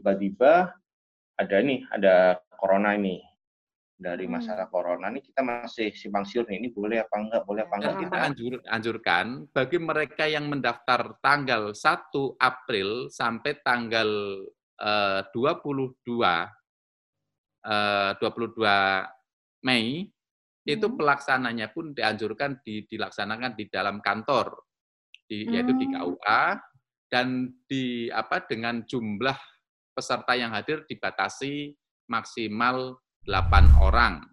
tiba-tiba ada nih, ada corona ini. Dari hmm. masalah corona ini kita masih simpang siur nih, ini boleh apa enggak, boleh apa enggak. kita anjur, anjurkan bagi mereka yang mendaftar tanggal 1 April sampai tanggal uh, 22 uh, 22 Mei hmm. itu pelaksananya pun dianjurkan di, dilaksanakan di dalam kantor di, hmm. yaitu di hmm. KUA dan di apa dengan jumlah peserta yang hadir dibatasi maksimal 8 orang.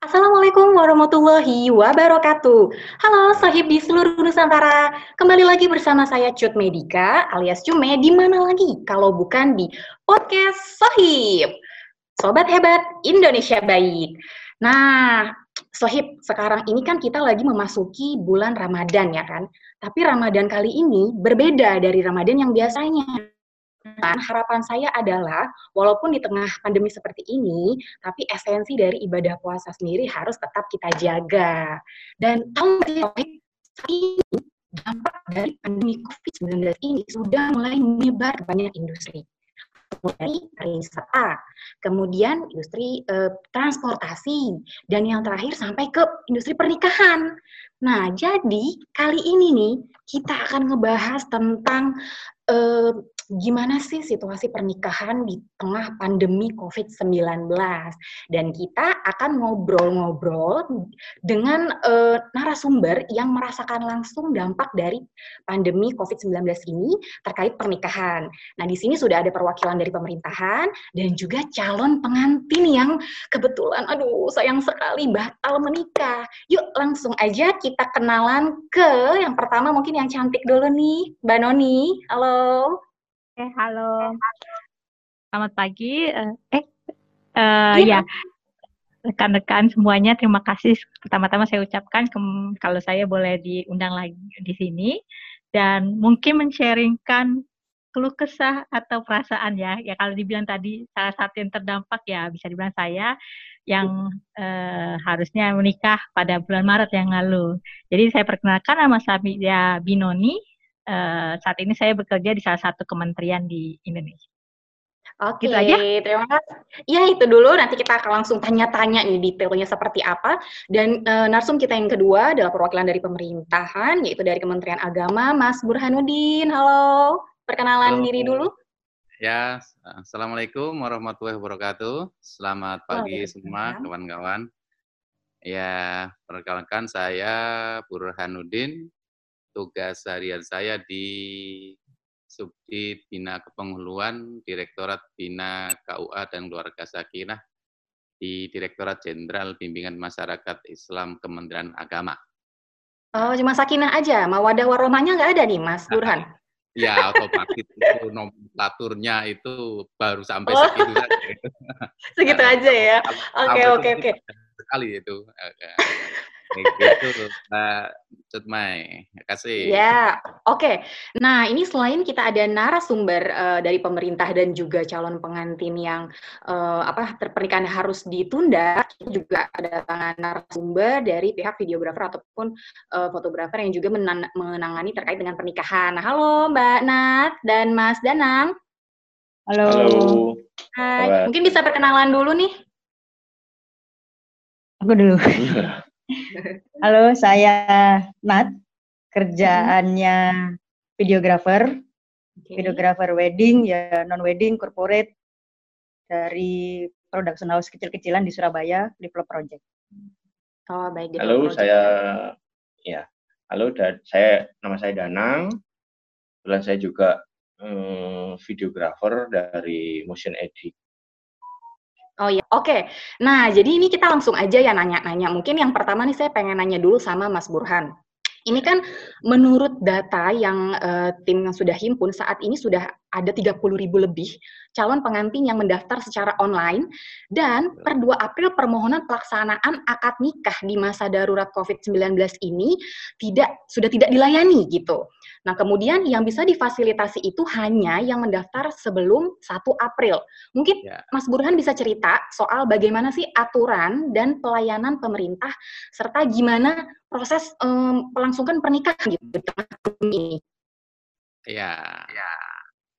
Assalamualaikum warahmatullahi wabarakatuh. Halo sahib di seluruh Nusantara. Kembali lagi bersama saya Cut Medika alias Cume di mana lagi kalau bukan di podcast Sahib. Sobat hebat Indonesia baik. Nah, Sohib, sekarang ini kan kita lagi memasuki bulan Ramadan ya kan? Tapi Ramadan kali ini berbeda dari Ramadan yang biasanya. Dan harapan saya adalah walaupun di tengah pandemi seperti ini, tapi esensi dari ibadah puasa sendiri harus tetap kita jaga. Dan tahu ini dampak dari pandemi COVID-19 ini sudah mulai menyebar ke banyak industri mulai pariwisata, kemudian industri eh, transportasi, dan yang terakhir sampai ke industri pernikahan. Nah, jadi kali ini nih kita akan ngebahas tentang eh, gimana sih situasi pernikahan di tengah pandemi COVID-19. Dan kita akan ngobrol-ngobrol dengan uh, narasumber yang merasakan langsung dampak dari pandemi COVID-19 ini terkait pernikahan. Nah, di sini sudah ada perwakilan dari pemerintahan dan juga calon pengantin yang kebetulan, aduh sayang sekali batal menikah. Yuk langsung aja kita kenalan ke yang pertama mungkin yang cantik dulu nih, Mbak Noni. Halo. Oke, halo. Selamat pagi. Eh, eh uh, ya, rekan-rekan semuanya, terima kasih. Pertama-tama saya ucapkan kalau saya boleh diundang lagi di sini dan mungkin men-sharingkan keluh kesah atau perasaan ya. Ya kalau dibilang tadi salah satu yang terdampak ya bisa dibilang saya yang uh, harusnya menikah pada bulan Maret yang lalu. Jadi saya perkenalkan nama saya Binoni, uh, saat ini saya bekerja di salah satu kementerian di Indonesia. Oke, gitu aja. terima kasih. Ya itu dulu, nanti kita akan langsung tanya-tanya nih detailnya seperti apa. Dan e, narsum kita yang kedua adalah perwakilan dari pemerintahan, yaitu dari Kementerian Agama, Mas Burhanuddin. Halo, perkenalan Halo. diri dulu. Ya, Assalamualaikum warahmatullahi wabarakatuh. Selamat pagi semua kawan-kawan. Ya, perkenalkan saya Burhanuddin, tugas harian saya di Subdit Bina Kepenghuluan Direktorat Bina KUA dan Keluarga Sakinah di Direktorat Jenderal Bimbingan Masyarakat Islam Kementerian Agama. Oh, cuma Sakinah aja, mawadah waromanya nggak ada nih, Mas Burhan? ya, otomatis itu nomenklaturnya itu baru sampai oh. segitu saja. Segitu aja ya. Oke, oke, oke. Sekali itu gitu, Mbak Cutmai. Terima kasih. Ya, oke. Okay. Nah, ini selain kita ada narasumber uh, dari pemerintah dan juga calon pengantin yang uh, apa pernikahan harus ditunda, kita juga ada tangan narasumber dari pihak videografer ataupun uh, fotografer yang juga menangani terkait dengan pernikahan. Nah, halo Mbak Nat dan Mas Danang. Halo. Halo. Hai. Mungkin bisa perkenalan dulu nih. Aku dulu. Halo, saya Nat. Kerjaannya videografer. Okay. Videografer wedding, ya non-wedding, corporate. Dari production house kecil-kecilan di Surabaya, Develop Project. Oh, baik. Halo, project. saya ya. Halo, dan saya nama saya Danang. Kebetulan saya juga um, videografer dari Motion Edit Oh iya, oke. Okay. Nah, jadi ini kita langsung aja ya nanya-nanya. Mungkin yang pertama nih saya pengen nanya dulu sama Mas Burhan. Ini kan menurut data yang uh, tim yang sudah himpun saat ini sudah ada 30 ribu lebih calon pengantin yang mendaftar secara online dan per 2 April permohonan pelaksanaan akad nikah di masa darurat COVID-19 ini tidak sudah tidak dilayani gitu. Nah, kemudian yang bisa difasilitasi itu hanya yang mendaftar sebelum 1 April. Mungkin ya. Mas Burhan bisa cerita soal bagaimana sih aturan dan pelayanan pemerintah serta gimana proses um, melangsungkan pernikahan gitu ini. Ya. ya.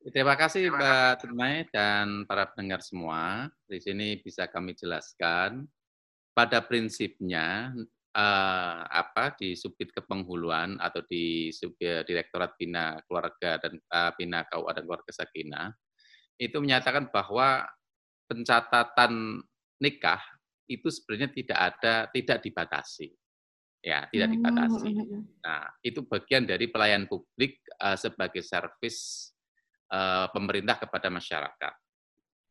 Terima kasih Mbak Turmai dan para pendengar semua. Di sini bisa kami jelaskan pada prinsipnya eh, apa di subdit kepenghuluan atau di subdit Direktorat Bina Keluarga dan uh, Bina KUA dan Keluarga Sakinah itu menyatakan bahwa pencatatan nikah itu sebenarnya tidak ada tidak dibatasi ya tidak dibatasi. Hmm, hmm, hmm. Nah itu bagian dari pelayan publik uh, sebagai servis uh, pemerintah kepada masyarakat.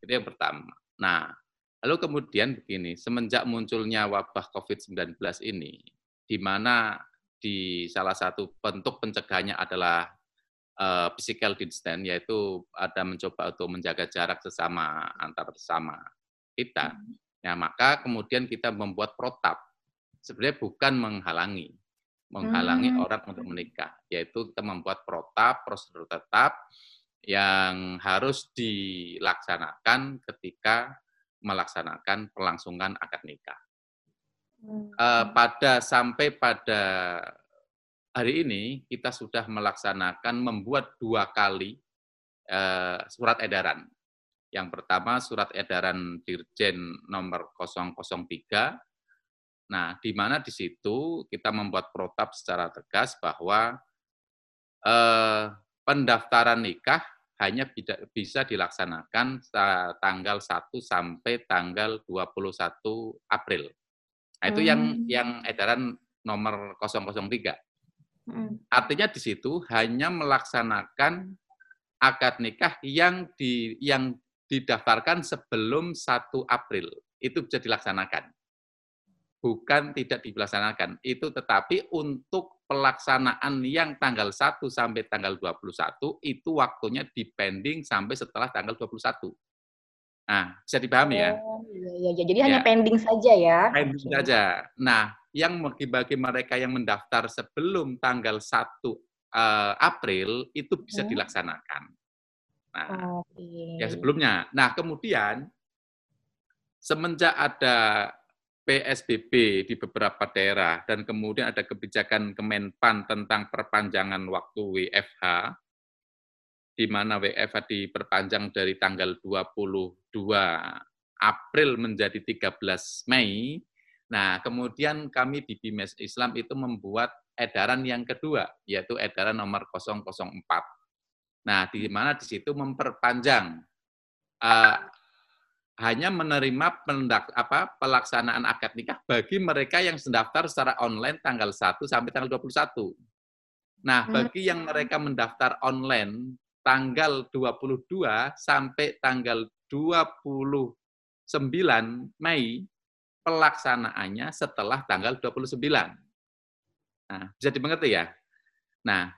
Itu yang pertama. Nah lalu kemudian begini, semenjak munculnya wabah COVID-19 ini, di mana di salah satu bentuk pencegahannya adalah uh, physical distance, yaitu ada mencoba untuk menjaga jarak sesama antar sesama kita. Ya, maka kemudian kita membuat protap sebenarnya bukan menghalangi, menghalangi hmm. orang untuk menikah, yaitu kita membuat protap, prosedur tetap yang harus dilaksanakan ketika melaksanakan pelangsungan akad nikah. Hmm. Uh, pada sampai pada hari ini kita sudah melaksanakan membuat dua kali uh, surat edaran. Yang pertama surat edaran Dirjen nomor 003 Nah, di mana di situ kita membuat protap secara tegas bahwa eh, pendaftaran nikah hanya bisa dilaksanakan tanggal 1 sampai tanggal 21 April. Nah, itu hmm. yang yang edaran nomor 003. Hmm. Artinya di situ hanya melaksanakan akad nikah yang di yang didaftarkan sebelum 1 April. Itu bisa dilaksanakan bukan tidak dilaksanakan. Itu tetapi untuk pelaksanaan yang tanggal 1 sampai tanggal 21 itu waktunya dipending sampai setelah tanggal 21. Nah, bisa dipahami ya? Oh, iya, iya, iya. Jadi ya. hanya pending saja ya? Pending okay. saja. Nah, yang bagi mereka yang mendaftar sebelum tanggal 1 uh, eh, April itu bisa hmm. dilaksanakan. Nah, okay. yang sebelumnya. Nah, kemudian semenjak ada PSBB di beberapa daerah dan kemudian ada kebijakan Kemenpan tentang perpanjangan waktu WFH di mana WFH diperpanjang dari tanggal 22 April menjadi 13 Mei. Nah, kemudian kami di Bimes Islam itu membuat edaran yang kedua, yaitu edaran nomor 004. Nah, di mana di situ memperpanjang uh, hanya menerima pendak, apa, pelaksanaan akad nikah bagi mereka yang mendaftar secara online tanggal 1 sampai tanggal 21. Nah, hmm. bagi yang mereka mendaftar online tanggal 22 sampai tanggal 29 Mei, pelaksanaannya setelah tanggal 29. Nah, bisa dimengerti ya? Nah,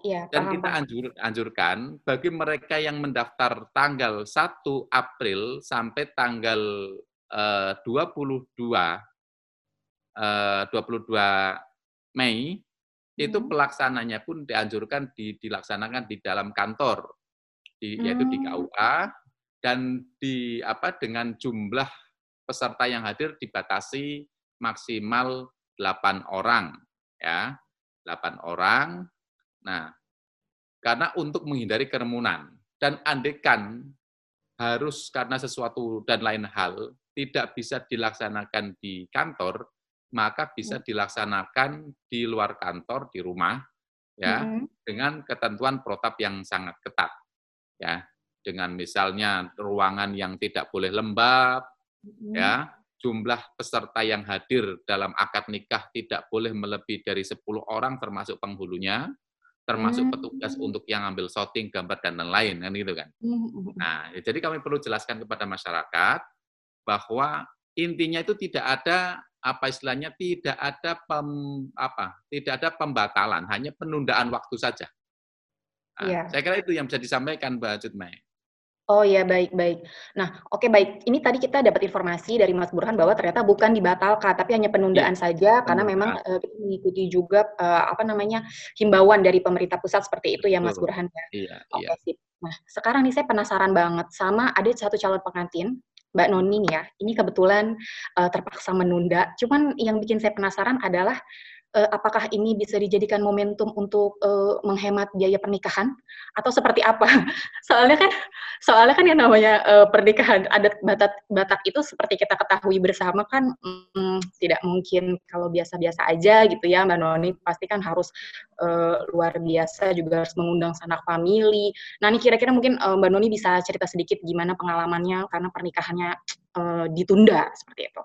Ya, Dan paham, kita anjur, anjurkan bagi mereka yang mendaftar tanggal 1 April sampai tanggal uh, 22 uh, 22 Mei hmm. itu pelaksananya pun dianjurkan di, dilaksanakan di dalam kantor di, hmm. yaitu di KUA dan di apa dengan jumlah peserta yang hadir dibatasi maksimal 8 orang ya 8 orang Nah, karena untuk menghindari kerumunan dan andekan harus karena sesuatu dan lain hal tidak bisa dilaksanakan di kantor, maka bisa hmm. dilaksanakan di luar kantor di rumah ya mm -hmm. dengan ketentuan protap yang sangat ketat ya dengan misalnya ruangan yang tidak boleh lembab mm -hmm. ya jumlah peserta yang hadir dalam akad nikah tidak boleh melebihi dari 10 orang termasuk penghulunya termasuk hmm. petugas untuk yang ambil shooting, gambar dan lain-lain kan gitu kan. Hmm, hmm, hmm. Nah, ya, jadi kami perlu jelaskan kepada masyarakat bahwa intinya itu tidak ada apa istilahnya tidak ada pem, apa tidak ada pembatalan, hanya penundaan waktu saja. Nah, yeah. Saya kira itu yang bisa disampaikan Mbak Jutmai. Oh ya baik baik. Nah oke okay, baik. Ini tadi kita dapat informasi dari Mas Burhan bahwa ternyata bukan dibatalkan, tapi hanya penundaan ya, saja karena memang uh, kita mengikuti juga uh, apa namanya himbauan dari pemerintah pusat seperti itu ya Mas Burhan ya. Iya. Oke okay, sip. Nah sekarang nih saya penasaran banget sama ada satu calon pengantin Mbak Noni nih ya. Ini kebetulan uh, terpaksa menunda. Cuman yang bikin saya penasaran adalah uh, apakah ini bisa dijadikan momentum untuk uh, menghemat biaya pernikahan atau seperti apa? soalnya kan soalnya kan yang namanya uh, pernikahan adat Batak Batak itu seperti kita ketahui bersama kan hmm, tidak mungkin kalau biasa-biasa aja gitu ya Mbak Noni pasti kan harus uh, luar biasa juga harus mengundang sanak famili. Nah, ini kira-kira mungkin uh, Mbak Noni bisa cerita sedikit gimana pengalamannya karena pernikahannya uh, ditunda seperti itu.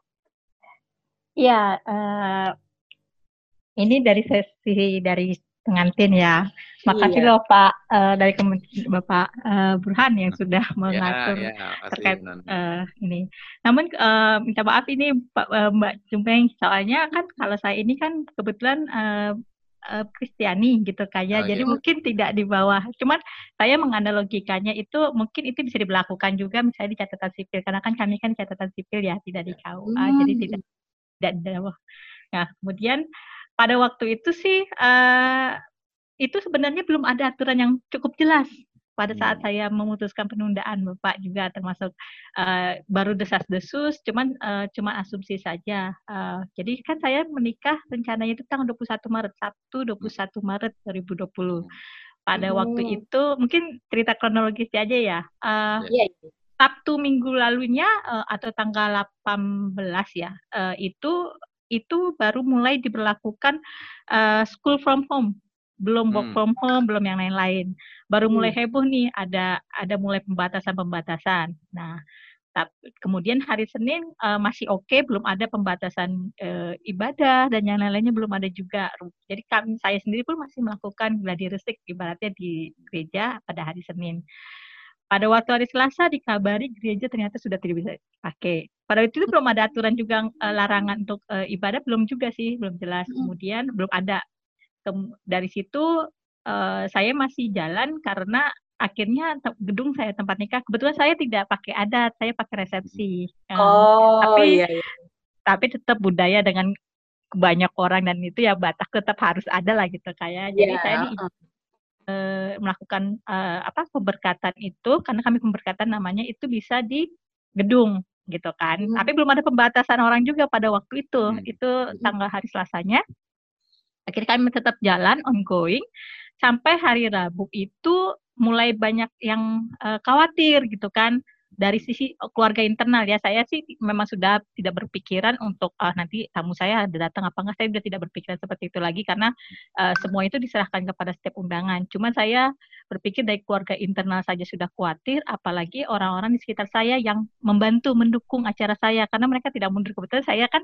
Ya, ini dari sesi dari pengantin ya. Makasih iya. loh Pak uh, dari Bapak uh, Burhan yang sudah ya, mengatur ya, ya, terkait uh, ini. Namun uh, minta maaf ini Pak uh, Mbak Jumbeng soalnya kan kalau saya ini kan kebetulan uh, Kristiani gitu kayak oh, jadi iya. mungkin tidak di bawah cuman saya menganalogikannya itu mungkin itu bisa diberlakukan juga misalnya di catatan sipil karena kan kami kan catatan sipil ya tidak di KUA hmm. jadi tidak tidak di bawah nah kemudian pada waktu itu sih uh, itu sebenarnya belum ada aturan yang cukup jelas pada saat hmm. saya memutuskan penundaan Bapak juga termasuk uh, baru desas-desus cuman uh, cuma asumsi saja. Uh, jadi kan saya menikah rencananya itu tanggal 21 Maret, Sabtu 21 Maret 2020. Pada hmm. waktu itu mungkin cerita kronologis aja ya. Uh, yeah. Sabtu minggu lalunya uh, atau tanggal 18 ya, uh, itu itu baru mulai diberlakukan uh, school from home belum work hmm. from home, belum yang lain-lain. Baru mulai hmm. heboh nih, ada ada mulai pembatasan-pembatasan. Nah, tapi kemudian hari Senin uh, masih oke, okay, belum ada pembatasan uh, ibadah dan yang lain-lainnya belum ada juga. Jadi kami saya sendiri pun masih melakukan gladi resik ibaratnya di gereja pada hari Senin. Pada waktu hari Selasa dikabari gereja ternyata sudah tidak bisa pakai. Pada waktu itu belum ada aturan juga uh, larangan untuk uh, ibadah belum juga sih, belum jelas. Kemudian belum ada. Kem dari situ uh, saya masih jalan karena akhirnya gedung saya tempat nikah kebetulan saya tidak pakai adat, saya pakai resepsi. Oh, tapi iya, iya. tapi tetap budaya dengan banyak orang dan itu ya Batak tetap harus ada lah gitu kayak. Jadi yeah. saya di, uh, melakukan uh, apa pemberkatan itu karena kami pemberkatan namanya itu bisa di gedung gitu kan. Hmm. Tapi belum ada pembatasan orang juga pada waktu itu. Hmm. Itu hmm. tanggal hari Selasanya. Akhirnya kami tetap jalan ongoing sampai hari Rabu itu mulai banyak yang uh, khawatir gitu kan dari sisi oh, keluarga internal ya saya sih memang sudah tidak berpikiran untuk uh, nanti tamu saya ada datang apa enggak saya sudah tidak berpikiran seperti itu lagi karena uh, semua itu diserahkan kepada setiap undangan. Cuma saya berpikir dari keluarga internal saja sudah khawatir, apalagi orang-orang di sekitar saya yang membantu mendukung acara saya karena mereka tidak mundur kebetulan saya kan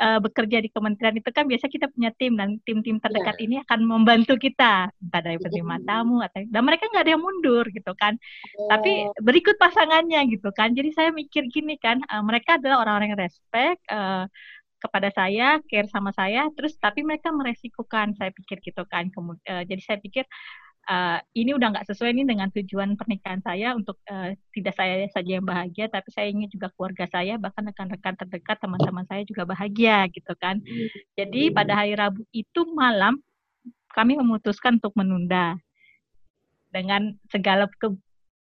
uh, bekerja di kementerian itu kan biasa kita punya tim dan tim-tim terdekat yeah. ini akan membantu kita entah dari penerima tamu atau dan mereka nggak ada yang mundur gitu kan. Oh. Tapi berikut pasangannya gitu kan. Jadi saya mikir gini kan, uh, mereka adalah orang-orang yang respect uh, kepada saya, care sama saya, terus tapi mereka meresikukan, saya pikir gitu kan. Uh, jadi saya pikir uh, ini udah nggak sesuai nih dengan tujuan pernikahan saya untuk uh, tidak saya saja yang bahagia, tapi saya ingin juga keluarga saya, bahkan rekan-rekan terdekat, teman-teman saya juga bahagia gitu kan. Jadi pada hari Rabu itu malam kami memutuskan untuk menunda dengan segala ke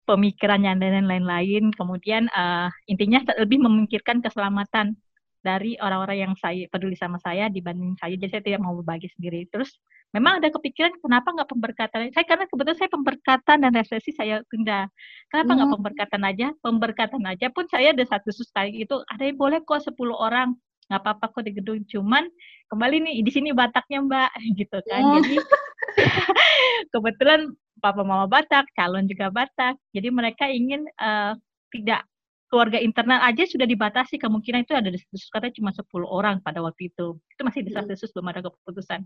pemikirannya dan lain-lain. Kemudian uh, intinya lebih memikirkan keselamatan dari orang-orang yang saya peduli sama saya dibanding saya. Jadi saya tidak mau berbagi sendiri. Terus memang ada kepikiran kenapa nggak pemberkatan? Saya karena kebetulan saya pemberkatan dan resesi saya tunda. Kenapa nggak hmm. pemberkatan aja? Pemberkatan aja pun saya ada satu sus itu ada yang boleh kok 10 orang nggak apa-apa kok di gedung cuman kembali nih di sini Bataknya Mbak gitu kan. Oh. Jadi kebetulan papa mama Batak, calon juga Batak. Jadi mereka ingin uh, tidak keluarga internal aja sudah dibatasi kemungkinan itu ada desas kata cuma 10 orang pada waktu itu. Itu masih desas-desus belum ada keputusan.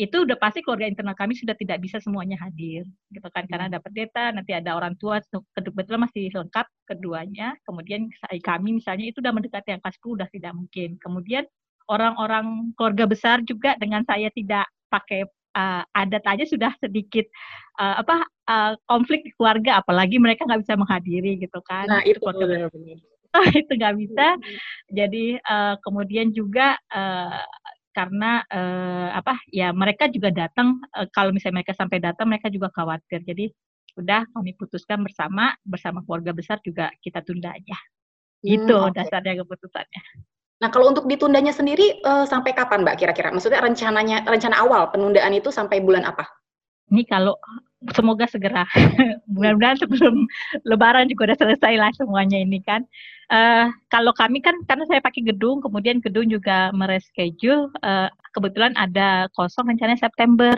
Itu udah pasti keluarga internal kami sudah tidak bisa semuanya hadir gitu kan karena hmm. dapat data nanti ada orang tua kebetulan masih lengkap keduanya. Kemudian kami misalnya itu udah mendekati angka 10 udah tidak mungkin. Kemudian orang-orang keluarga besar juga dengan saya tidak pakai uh, adat aja sudah sedikit uh, apa uh, konflik di keluarga apalagi mereka nggak bisa menghadiri gitu kan nah itu benar benar itu nggak bisa. Jadi uh, kemudian juga uh, karena uh, apa ya mereka juga datang uh, kalau misalnya mereka sampai datang mereka juga khawatir. Jadi udah kami putuskan bersama bersama keluarga besar juga kita tunda aja. Gitu hmm, okay. dasarnya keputusannya Nah, kalau untuk ditundanya sendiri uh, sampai kapan, Mbak kira-kira? Maksudnya rencananya rencana awal penundaan itu sampai bulan apa? Ini kalau semoga segera mudah-mudahan sebelum lebaran juga udah selesai lah semuanya ini kan uh, kalau kami kan karena saya pakai gedung kemudian gedung juga mereschedule uh, kebetulan ada kosong rencananya September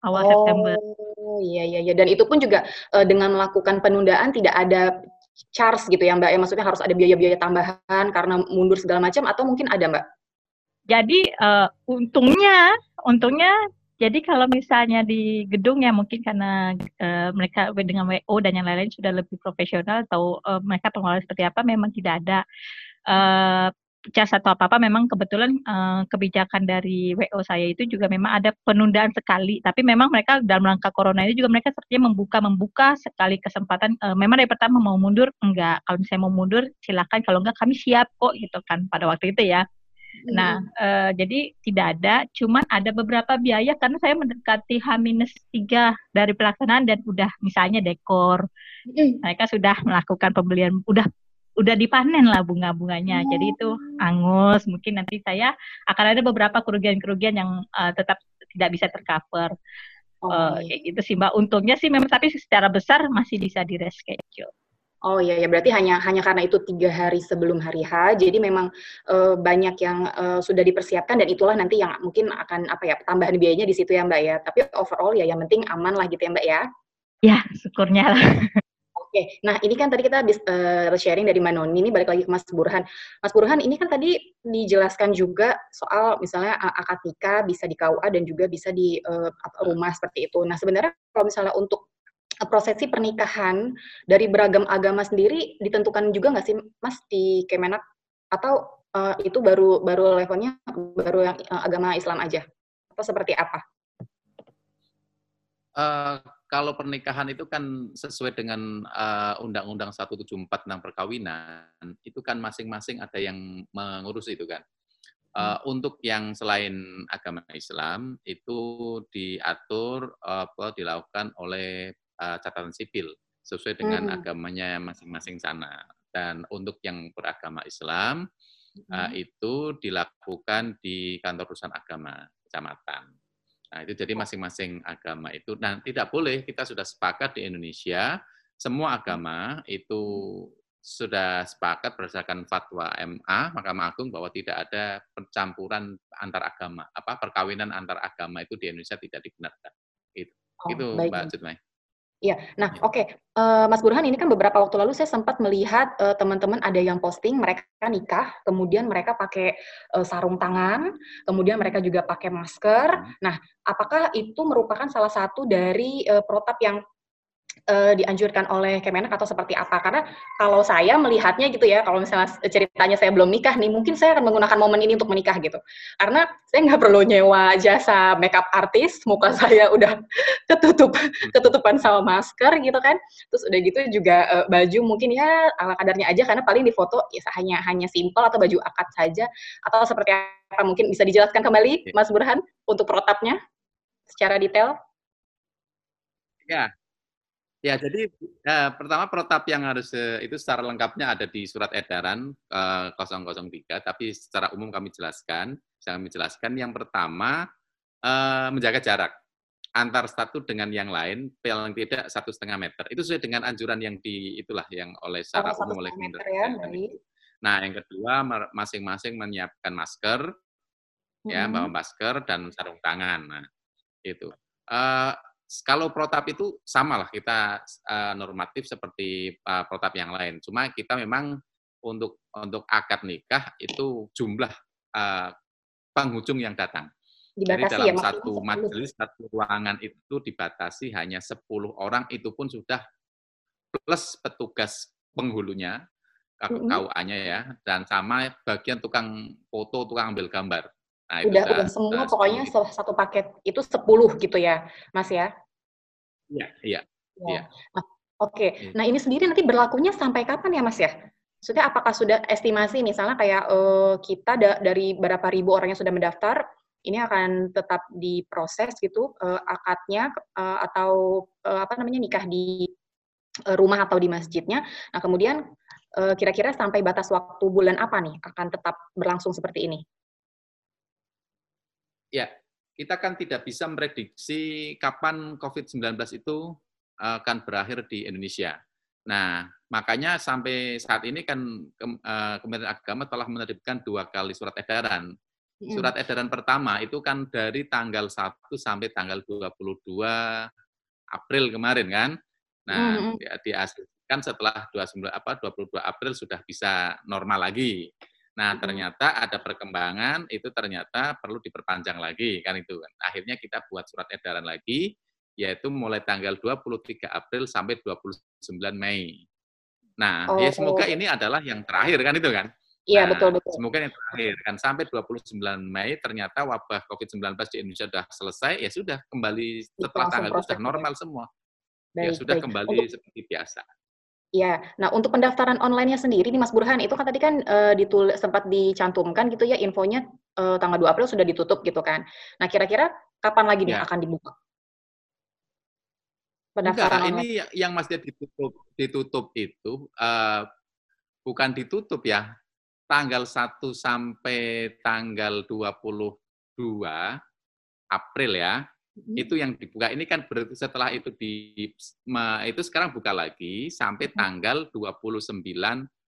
awal oh, September oh iya iya iya dan itu pun juga uh, dengan melakukan penundaan tidak ada charge gitu ya Mbak ya. Maksudnya harus ada biaya-biaya tambahan karena mundur segala macam atau mungkin ada Mbak? Jadi uh, untungnya untungnya jadi kalau misalnya di gedung ya mungkin karena uh, mereka dengan WO dan yang lain-lain sudah lebih profesional atau uh, mereka pengelola seperti apa memang tidak ada uh, cas atau apa-apa memang kebetulan uh, kebijakan dari WO saya itu juga memang ada penundaan sekali. Tapi memang mereka dalam rangka corona ini juga mereka sepertinya membuka membuka sekali kesempatan uh, memang dari pertama mau mundur enggak. Kalau misalnya mau mundur silakan. Kalau enggak kami siap kok gitu kan pada waktu itu ya. Nah, uh, jadi tidak ada, cuman ada beberapa biaya karena saya mendekati H-3 dari pelaksanaan dan udah misalnya dekor. Mm. Mereka sudah melakukan pembelian, udah udah dipanen lah bunga-bunganya. Oh. Jadi itu angus. Mungkin nanti saya akan ada beberapa kerugian-kerugian yang uh, tetap tidak bisa tercover. Oh, uh, kayak gitu sih Mbak. Untungnya sih memang tapi secara besar masih bisa di reschedule. Oh iya ya berarti hanya hanya karena itu tiga hari sebelum hari H, jadi memang uh, banyak yang uh, sudah dipersiapkan dan itulah nanti yang mungkin akan apa ya tambahan biayanya di situ ya Mbak ya. Tapi overall ya yang penting aman lah gitu ya Mbak ya. Ya syukurnya lah. Oke, nah ini kan tadi kita habis uh, sharing dari Manoni, ini balik lagi ke Mas Burhan. Mas Burhan, ini kan tadi dijelaskan juga soal misalnya uh, akad nikah bisa di KUA dan juga bisa di uh, rumah seperti itu. Nah sebenarnya kalau misalnya untuk prosesi pernikahan dari beragam agama sendiri ditentukan juga nggak sih Mas di Kemenak atau uh, itu baru baru levelnya baru yang uh, agama Islam aja atau seperti apa? Uh, kalau pernikahan itu kan sesuai dengan Undang-Undang uh, 174 tentang perkawinan, itu kan masing-masing ada yang mengurus itu kan. Uh, untuk yang selain agama Islam itu diatur apa dilakukan oleh uh, catatan sipil sesuai dengan hmm. agamanya masing-masing sana. Dan untuk yang beragama Islam hmm. uh, itu dilakukan di kantor urusan agama kecamatan. Nah, itu jadi masing-masing agama itu dan tidak boleh kita sudah sepakat di Indonesia semua agama itu sudah sepakat berdasarkan fatwa MA Mahkamah Agung bahwa tidak ada pencampuran antar agama apa perkawinan antar agama itu di Indonesia tidak dibenarkan itu oh, itu baik. Mbak Jutmai. Iya. Nah, oke, uh, Mas Burhan, ini kan beberapa waktu lalu saya sempat melihat uh, teman-teman ada yang posting mereka nikah, kemudian mereka pakai uh, sarung tangan, kemudian mereka juga pakai masker. Hmm. Nah, apakah itu merupakan salah satu dari uh, protap yang uh, dianjurkan oleh Kemenak atau seperti apa? Karena kalau saya melihatnya gitu ya, kalau misalnya ceritanya saya belum nikah nih, mungkin saya akan menggunakan momen ini untuk menikah gitu. Karena saya nggak perlu nyewa jasa makeup artis, muka saya udah ketutup ketutupan sama masker gitu kan. Terus udah gitu juga uh, baju mungkin ya ala kadarnya aja karena paling di foto ya hanya hanya simpel atau baju akad saja atau seperti apa mungkin bisa dijelaskan kembali Mas Burhan untuk protapnya secara detail? Ya, Ya, jadi uh, pertama protap yang harus uh, itu secara lengkapnya ada di surat edaran uh, 003, tapi secara umum kami jelaskan, kami jelaskan yang pertama uh, menjaga jarak antar satu dengan yang lain paling tidak satu setengah meter. Itu sesuai dengan anjuran yang di itulah yang oleh secara oh, umum oleh ya, Nah, yang kedua masing-masing menyiapkan masker, hmm. ya bawa masker dan sarung tangan. Nah, itu. Uh, kalau protap itu sama lah kita uh, normatif seperti uh, protap yang lain. Cuma kita memang untuk untuk akad nikah itu jumlah uh, penghujung yang datang. Dibatasi Jadi dalam ya, satu majelis satu ruangan itu dibatasi hanya 10 orang itu pun sudah plus petugas penghulunya KUA-nya ya dan sama bagian tukang foto, tukang ambil gambar. Nah, udah, itu udah semua uh, pokoknya gitu. satu paket itu 10 gitu ya, Mas ya? Iya, iya. Ya. Nah, Oke, okay. Iya. nah ini sendiri nanti berlakunya sampai kapan ya Mas ya? Maksudnya apakah sudah estimasi misalnya kayak uh, kita da dari berapa ribu orang yang sudah mendaftar, ini akan tetap diproses gitu uh, akadnya uh, atau uh, apa namanya nikah di uh, rumah atau di masjidnya. Nah kemudian kira-kira sampai batas waktu bulan apa nih akan tetap berlangsung seperti ini? Ya, kita kan tidak bisa memprediksi kapan COVID-19 itu akan berakhir di Indonesia. Nah, makanya sampai saat ini kan eh, Kementerian Agama telah menerbitkan dua kali surat edaran. Surat edaran pertama itu kan dari tanggal 1 sampai tanggal 22 April kemarin kan. Nah, mm -hmm. setelah 29 apa 22 April sudah bisa normal lagi. Nah, ternyata ada perkembangan itu ternyata perlu diperpanjang lagi kan itu kan. Akhirnya kita buat surat edaran lagi yaitu mulai tanggal 23 April sampai 29 Mei. Nah, oh, ya semoga oh. ini adalah yang terakhir kan itu kan. Iya, nah, betul betul. Semoga yang terakhir kan sampai 29 Mei ternyata wabah COVID-19 di Indonesia sudah selesai, ya sudah kembali setelah tanggal itu sudah normal semua. Ya baik, ya sudah baik. kembali Untuk... seperti biasa. Ya, nah untuk pendaftaran online-nya sendiri nih Mas Burhan, itu kan tadi kan uh, ditul sempat dicantumkan gitu ya infonya uh, tanggal 2 April sudah ditutup gitu kan. Nah kira-kira kapan lagi nih ya. akan dibuka? Pendaftaran Enggak, online. ini yang masih ditutup ditutup itu uh, bukan ditutup ya. Tanggal 1 sampai tanggal 22 April ya hmm. itu yang dibuka ini kan berarti setelah itu di itu sekarang buka lagi sampai tanggal 29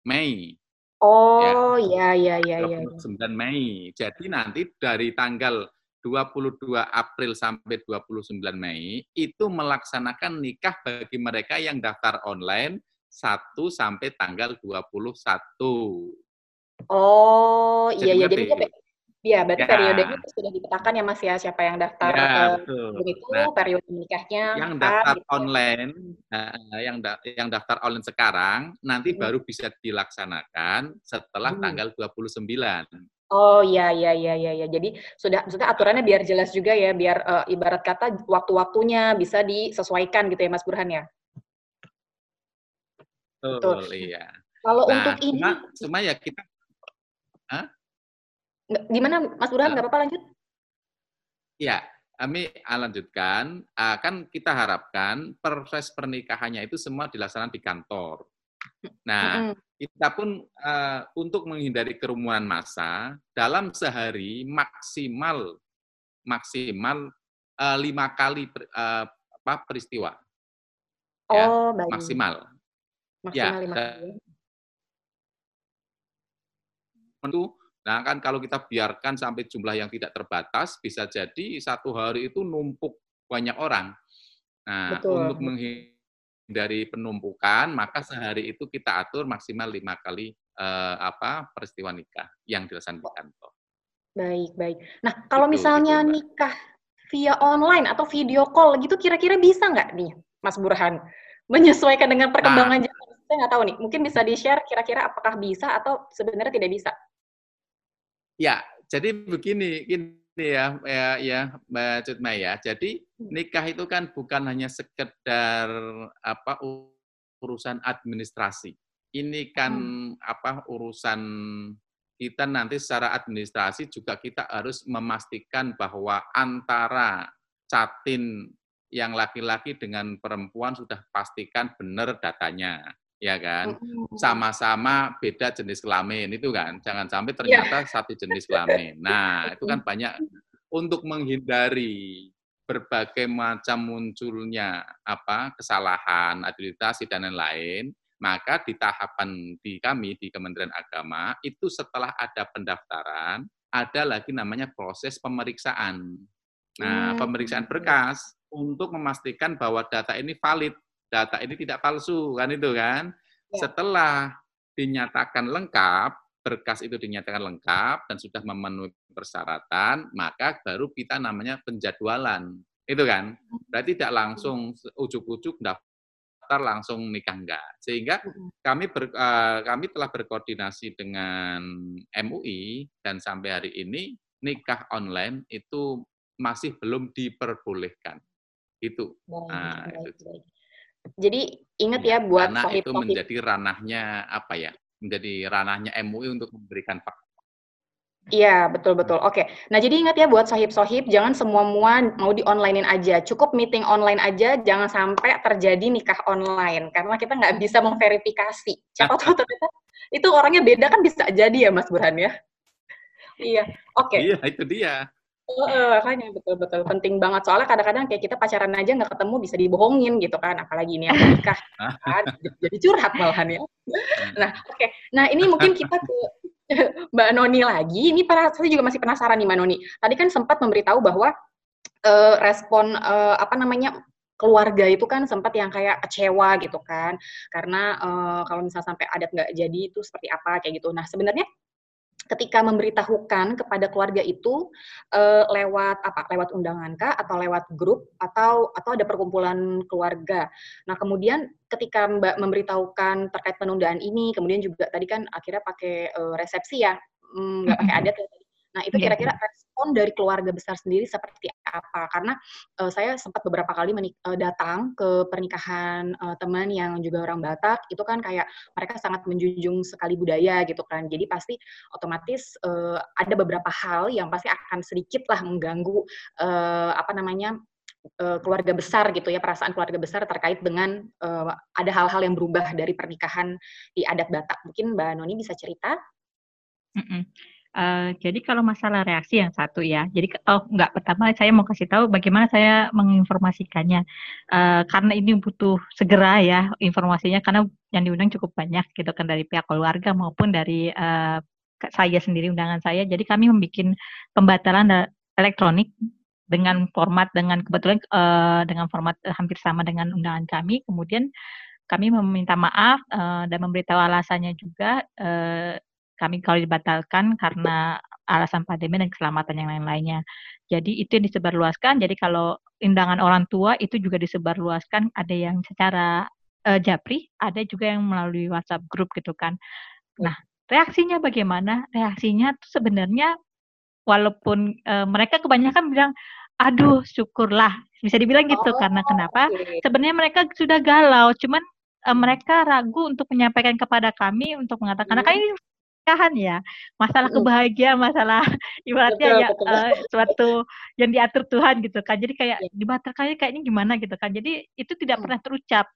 Mei. Oh, ya ya ya ya. 29 ya. Mei. Jadi nanti dari tanggal 22 April sampai 29 Mei itu melaksanakan nikah bagi mereka yang daftar online 1 sampai tanggal 21. Oh, iya iya jadi Iya, berarti ya. periodenya sudah dipetakan ya Mas ya, siapa yang daftar ya, uh, itu, nah, periode nikahnya. Yang daftar gitu. online, uh, yang da yang daftar online sekarang, nanti hmm. baru bisa dilaksanakan setelah hmm. tanggal 29. Oh iya iya iya iya ya. Jadi sudah maksudnya aturannya biar jelas juga ya, biar uh, ibarat kata waktu-waktunya bisa disesuaikan gitu ya Mas Burhan ya. Betul, iya. Kalau nah, untuk ini cuma, cuma ya kita? Gimana Mas Burhan, nggak apa-apa lanjut? Ya, kami lanjutkan. Ah, kan kita harapkan proses pernikahannya itu semua dilaksanakan di kantor. Nah, kita pun uh, untuk menghindari kerumunan massa, dalam sehari maksimal maksimal uh, lima kali per, uh, apa, peristiwa. Ya, oh, baik. Maksimal. Maksimal ya, lima kali. Tentu Nah, kan kalau kita biarkan sampai jumlah yang tidak terbatas, bisa jadi satu hari itu numpuk banyak orang. Nah, Betul. untuk menghindari penumpukan, maka sehari itu kita atur maksimal lima kali eh, apa peristiwa nikah yang dilaksanakan di kantor. Baik, baik. Nah, kalau itu, misalnya itu, nikah via online atau video call gitu, kira-kira bisa nggak nih, Mas Burhan, menyesuaikan dengan perkembangan nah, zaman? Saya nggak tahu nih, mungkin bisa di-share kira-kira apakah bisa atau sebenarnya tidak bisa? Ya, jadi begini, ini ya, ya, ya Mbak Cutma ya. Jadi hmm. nikah itu kan bukan hanya sekedar apa urusan administrasi. Ini kan hmm. apa urusan kita nanti secara administrasi juga kita harus memastikan bahwa antara catin yang laki-laki dengan perempuan sudah pastikan benar datanya ya kan? Sama-sama beda jenis kelamin itu kan. Jangan sampai iya. ternyata yeah. satu jenis kelamin. Nah, itu kan banyak untuk menghindari berbagai macam munculnya apa kesalahan, administrasi dan lain-lain, maka di tahapan di kami di Kementerian Agama itu setelah ada pendaftaran ada lagi namanya proses pemeriksaan. Nah, hmm. pemeriksaan berkas untuk memastikan bahwa data ini valid data ini tidak palsu kan itu kan. Ya. Setelah dinyatakan lengkap, berkas itu dinyatakan lengkap dan sudah memenuhi persyaratan, maka baru kita namanya penjadwalan. Itu kan. Berarti tidak langsung ujuk-ujuk daftar langsung nikah enggak. Sehingga kami ber, uh, kami telah berkoordinasi dengan MUI dan sampai hari ini nikah online itu masih belum diperbolehkan. Itu. Baik, nah, baik, itu. Baik. Jadi ingat ya, ya buat karena itu menjadi ranahnya apa ya? Menjadi ranahnya MUI untuk memberikan fakta. Iya, betul betul. Oke. Nah, jadi ingat ya buat sohib-sohib, jangan semua mua mau di onlinein aja. Cukup meeting online aja, jangan sampai terjadi nikah online karena kita nggak bisa memverifikasi. Siapa tahu ternyata itu orangnya beda kan bisa jadi ya, Mas Burhan ya. Iya. Oke. Iya, itu dia. Uh, makanya betul-betul penting banget soalnya kadang-kadang kayak kita pacaran aja nggak ketemu bisa dibohongin gitu kan apalagi ini yang nikah kan jadi curhat malahan ya nah oke okay. nah ini mungkin kita ke Mbak Noni lagi. Ini para saya juga masih penasaran nih Mbak Noni. Tadi kan sempat memberitahu bahwa uh, respon uh, apa namanya keluarga itu kan sempat yang kayak kecewa gitu kan karena uh, kalau misalnya sampai adat nggak jadi itu seperti apa kayak gitu. Nah sebenarnya ketika memberitahukan kepada keluarga itu uh, lewat apa? Lewat undangan kah? Atau lewat grup? Atau atau ada perkumpulan keluarga. Nah, kemudian ketika Mbak memberitahukan terkait penundaan ini, kemudian juga tadi kan akhirnya pakai uh, resepsi ya, mm, nggak mm -hmm. pakai adat ya Nah, itu iya. kira-kira respon dari keluarga besar sendiri seperti apa? Karena uh, saya sempat beberapa kali uh, datang ke pernikahan uh, teman yang juga orang Batak, itu kan kayak mereka sangat menjunjung sekali budaya gitu kan. Jadi pasti otomatis uh, ada beberapa hal yang pasti akan sedikit lah mengganggu uh, apa namanya keluarga besar gitu ya perasaan keluarga besar terkait dengan uh, ada hal-hal yang berubah dari pernikahan di adat Batak. Mungkin Mbak Noni bisa cerita? Mm -mm. Uh, jadi kalau masalah reaksi yang satu ya, jadi oh enggak pertama saya mau kasih tahu bagaimana saya menginformasikannya uh, karena ini butuh segera ya informasinya karena yang diundang cukup banyak gitu kan dari pihak keluarga maupun dari uh, saya sendiri undangan saya. Jadi kami membuat pembatalan elektronik dengan format dengan kebetulan uh, dengan format hampir sama dengan undangan kami. Kemudian kami meminta maaf uh, dan memberitahu alasannya juga. Uh, kami kalau dibatalkan karena alasan pandemi dan keselamatan yang lain-lainnya. Jadi itu yang disebarluaskan. Jadi kalau undangan orang tua itu juga disebarluaskan. Ada yang secara uh, japri, ada juga yang melalui WhatsApp grup gitu kan. Nah, reaksinya bagaimana? Reaksinya tuh sebenarnya walaupun uh, mereka kebanyakan bilang, aduh syukurlah bisa dibilang gitu oh, karena kenapa? Okay. Sebenarnya mereka sudah galau, cuman uh, mereka ragu untuk menyampaikan kepada kami untuk mengatakan, hmm. karena ini pernikahan ya. Masalah kebahagiaan masalah ibaratnya betul, ya betul. Uh, suatu yang diatur Tuhan gitu kan. Jadi kayak ya. dibatalkannya kayaknya gimana gitu kan. Jadi itu tidak hmm. pernah terucap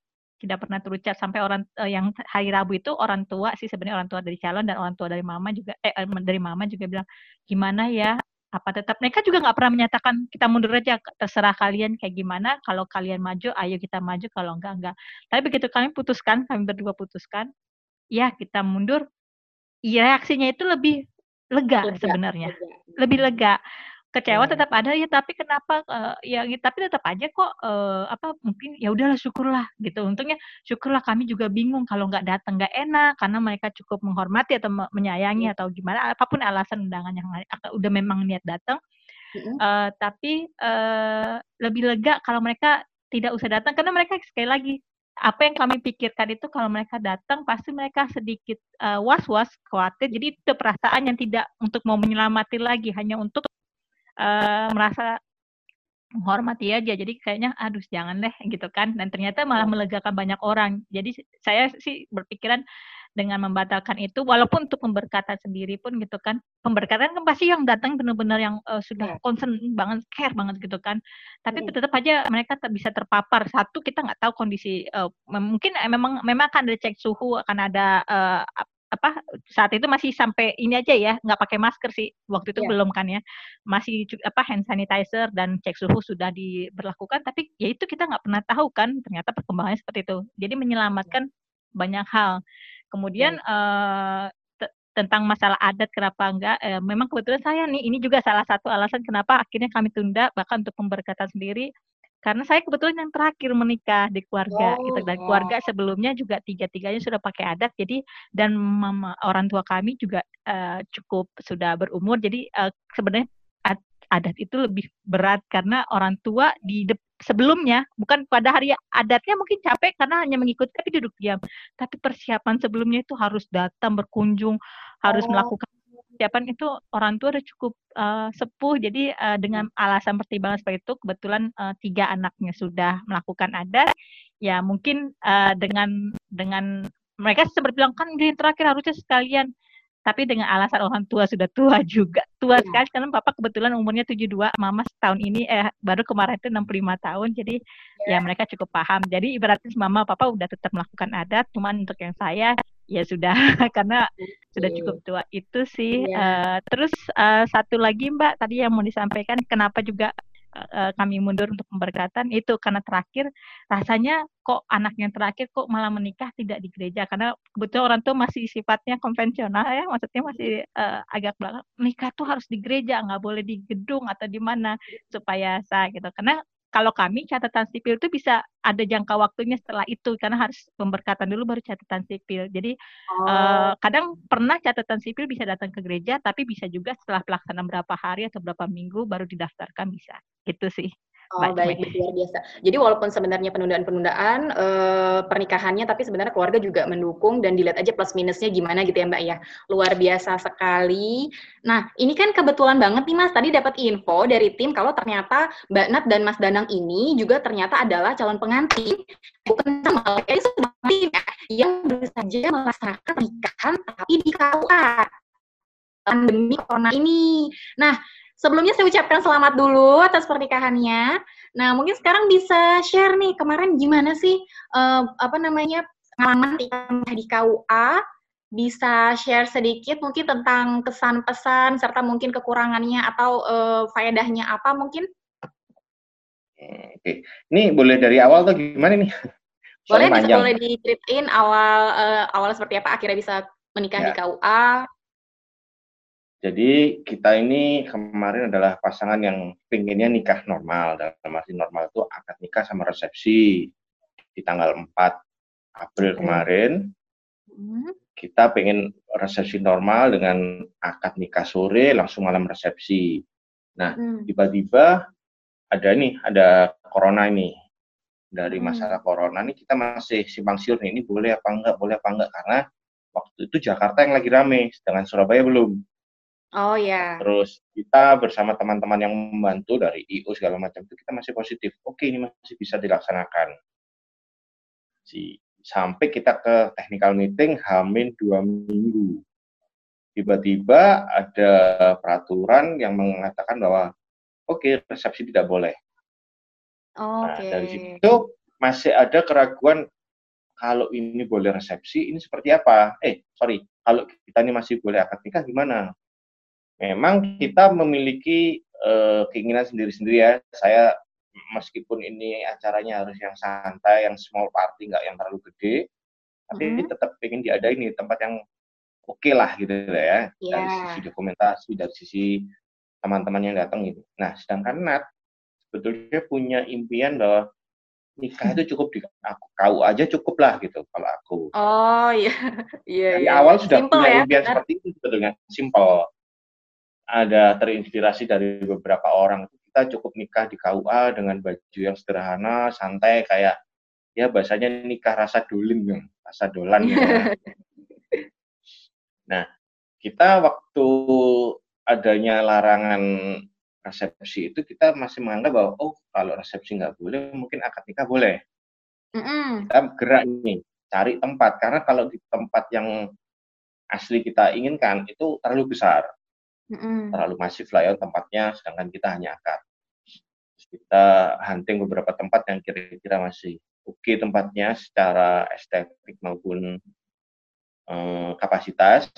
tidak pernah terucap sampai orang uh, yang hari Rabu itu orang tua sih sebenarnya orang tua dari calon dan orang tua dari mama juga eh, eh dari mama juga bilang gimana ya? Apa tetap? Mereka juga nggak pernah menyatakan kita mundur aja terserah kalian kayak gimana. Kalau kalian maju ayo kita maju. Kalau enggak enggak tapi begitu kami putuskan kami berdua putuskan ya kita mundur reaksinya itu lebih lega, lega sebenarnya. Lega. Lebih lega. Kecewa hmm. tetap ada ya, tapi kenapa uh, ya tapi tetap aja kok uh, apa mungkin ya udahlah syukurlah gitu. Untungnya syukurlah kami juga bingung kalau nggak datang nggak enak karena mereka cukup menghormati atau menyayangi hmm. atau gimana apa pun alasan undangan yang udah memang niat datang. Hmm. Uh, tapi uh, lebih lega kalau mereka tidak usah datang karena mereka sekali lagi apa yang kami pikirkan itu kalau mereka datang pasti mereka sedikit uh, was-was khawatir. Jadi itu perasaan yang tidak untuk mau menyelamati lagi hanya untuk uh, merasa menghormati aja. Jadi kayaknya aduh jangan deh gitu kan. Dan ternyata malah iya. melegakan banyak orang. Jadi saya sih berpikiran dengan membatalkan itu walaupun untuk pemberkatan sendiri pun gitu kan. Pemberkatan kan pasti yang datang benar-benar yang uh, sudah iya. concern banget care banget gitu kan. Tapi hmm. tetap aja mereka tak bisa terpapar. Satu kita nggak tahu kondisi uh, mungkin memang memang akan ada cek suhu akan ada uh, apa saat itu masih sampai ini aja ya nggak pakai masker sih. Waktu itu yeah. belum kan ya. Masih apa hand sanitizer dan cek suhu sudah diberlakukan. Tapi ya itu kita nggak pernah tahu kan ternyata perkembangannya seperti itu. Jadi menyelamatkan banyak hal Kemudian uh, tentang masalah adat kenapa enggak, eh, memang kebetulan saya nih ini juga salah satu alasan kenapa akhirnya kami tunda bahkan untuk pemberkatan sendiri. Karena saya kebetulan yang terakhir menikah di keluarga oh, gitu. Dan keluarga sebelumnya juga tiga-tiganya sudah pakai adat jadi dan mama orang tua kami juga uh, cukup sudah berumur. Jadi uh, sebenarnya adat itu lebih berat karena orang tua di sebelumnya bukan pada hari adatnya mungkin capek karena hanya mengikuti tapi duduk diam. Tapi persiapan sebelumnya itu harus datang berkunjung harus oh. melakukan persiapan itu orang tua udah cukup uh, sepuh. Jadi uh, dengan alasan pertimbangan seperti itu kebetulan uh, tiga anaknya sudah melakukan adat. Ya mungkin uh, dengan dengan mereka sempat bilang kan ini terakhir harusnya sekalian tapi dengan alasan orang tua sudah tua juga tua ya. sekali karena papa kebetulan umurnya 72 mama setahun ini eh baru kemarin itu 65 tahun jadi ya. ya mereka cukup paham jadi ibaratnya mama papa udah tetap melakukan adat cuman untuk yang saya ya sudah karena sudah cukup tua itu sih ya. uh, terus uh, satu lagi mbak tadi yang mau disampaikan kenapa juga uh, kami mundur untuk pemberkatan itu karena terakhir rasanya kok anak yang terakhir kok malah menikah tidak di gereja? Karena kebetulan orang tuh masih sifatnya konvensional ya maksudnya masih uh, agak belakang nikah tuh harus di gereja nggak boleh di gedung atau di mana supaya sah gitu. Karena kalau kami catatan sipil itu bisa ada jangka waktunya setelah itu karena harus pemberkatan dulu baru catatan sipil. Jadi oh. uh, kadang pernah catatan sipil bisa datang ke gereja tapi bisa juga setelah pelaksanaan berapa hari atau berapa minggu baru didaftarkan bisa. Gitu sih. Oh baik, baik, luar biasa. Jadi walaupun sebenarnya penundaan-penundaan e, pernikahannya, tapi sebenarnya keluarga juga mendukung dan dilihat aja plus minusnya gimana gitu ya Mbak ya. Luar biasa sekali. Nah ini kan kebetulan banget nih Mas, tadi dapat info dari tim kalau ternyata Mbak Nat dan Mas Danang ini juga ternyata adalah calon pengantin bukan sama tim ya, yang baru saja melaksanakan pernikahan tapi di KUA pandemi corona ini. Nah, Sebelumnya saya ucapkan selamat dulu atas pernikahannya. Nah, mungkin sekarang bisa share nih kemarin gimana sih uh, apa namanya pengalaman di KUA bisa share sedikit mungkin tentang kesan pesan serta mungkin kekurangannya atau uh, faedahnya apa mungkin? Oke, ini boleh dari awal atau gimana nih? Boleh, bisa boleh diceritain awal uh, awal seperti apa akhirnya bisa menikah ya. di KUA jadi kita ini kemarin adalah pasangan yang pinginnya nikah normal. Dalam arti normal itu akad nikah sama resepsi di tanggal 4 April kemarin. Hmm. Kita pengen resepsi normal dengan akad nikah sore langsung malam resepsi. Nah, hmm. tiba-tiba ada nih, ada corona ini. Dari hmm. masalah corona ini kita masih simpang siur nih, ini boleh apa enggak, boleh apa enggak. Karena waktu itu Jakarta yang lagi rame, sedangkan Surabaya belum. Oh ya. Terus kita bersama teman-teman yang membantu dari IO segala macam itu kita masih positif. Oke ini masih bisa dilaksanakan. Si sampai kita ke technical meeting hamin dua minggu. Tiba-tiba ada peraturan yang mengatakan bahwa oke okay, resepsi tidak boleh. Oh, nah, dari situ masih ada keraguan kalau ini boleh resepsi ini seperti apa? Eh sorry kalau kita ini masih boleh akad nikah gimana? Memang kita memiliki uh, keinginan sendiri-sendiri ya. Saya meskipun ini acaranya harus yang santai, yang small party, nggak yang terlalu gede, tapi mm -hmm. tetap ingin diadain di tempat yang oke okay lah gitu ya, yeah. dari sisi dokumentasi, dari sisi teman-teman yang datang gitu. Nah, sedangkan Nat sebetulnya punya impian bahwa nikah itu cukup di aku kau aja cukup lah gitu kalau aku. Oh iya, iya. Dari iya. awal sudah simple punya ya, impian benar. seperti itu sebetulnya simple ada terinspirasi dari beberapa orang. Kita cukup nikah di KUA dengan baju yang sederhana santai kayak ya bahasanya nikah rasa dolin rasa dolan ya. nah kita waktu adanya larangan resepsi itu kita masih menganggap bahwa oh kalau resepsi nggak boleh mungkin akad nikah boleh. Mm -hmm. kita gerak nih cari tempat. Karena kalau di tempat yang asli kita inginkan itu terlalu besar terlalu masif lah ya tempatnya, sedangkan kita hanya akar. kita hunting beberapa tempat yang kira-kira masih oke okay tempatnya secara estetik maupun eh, kapasitas.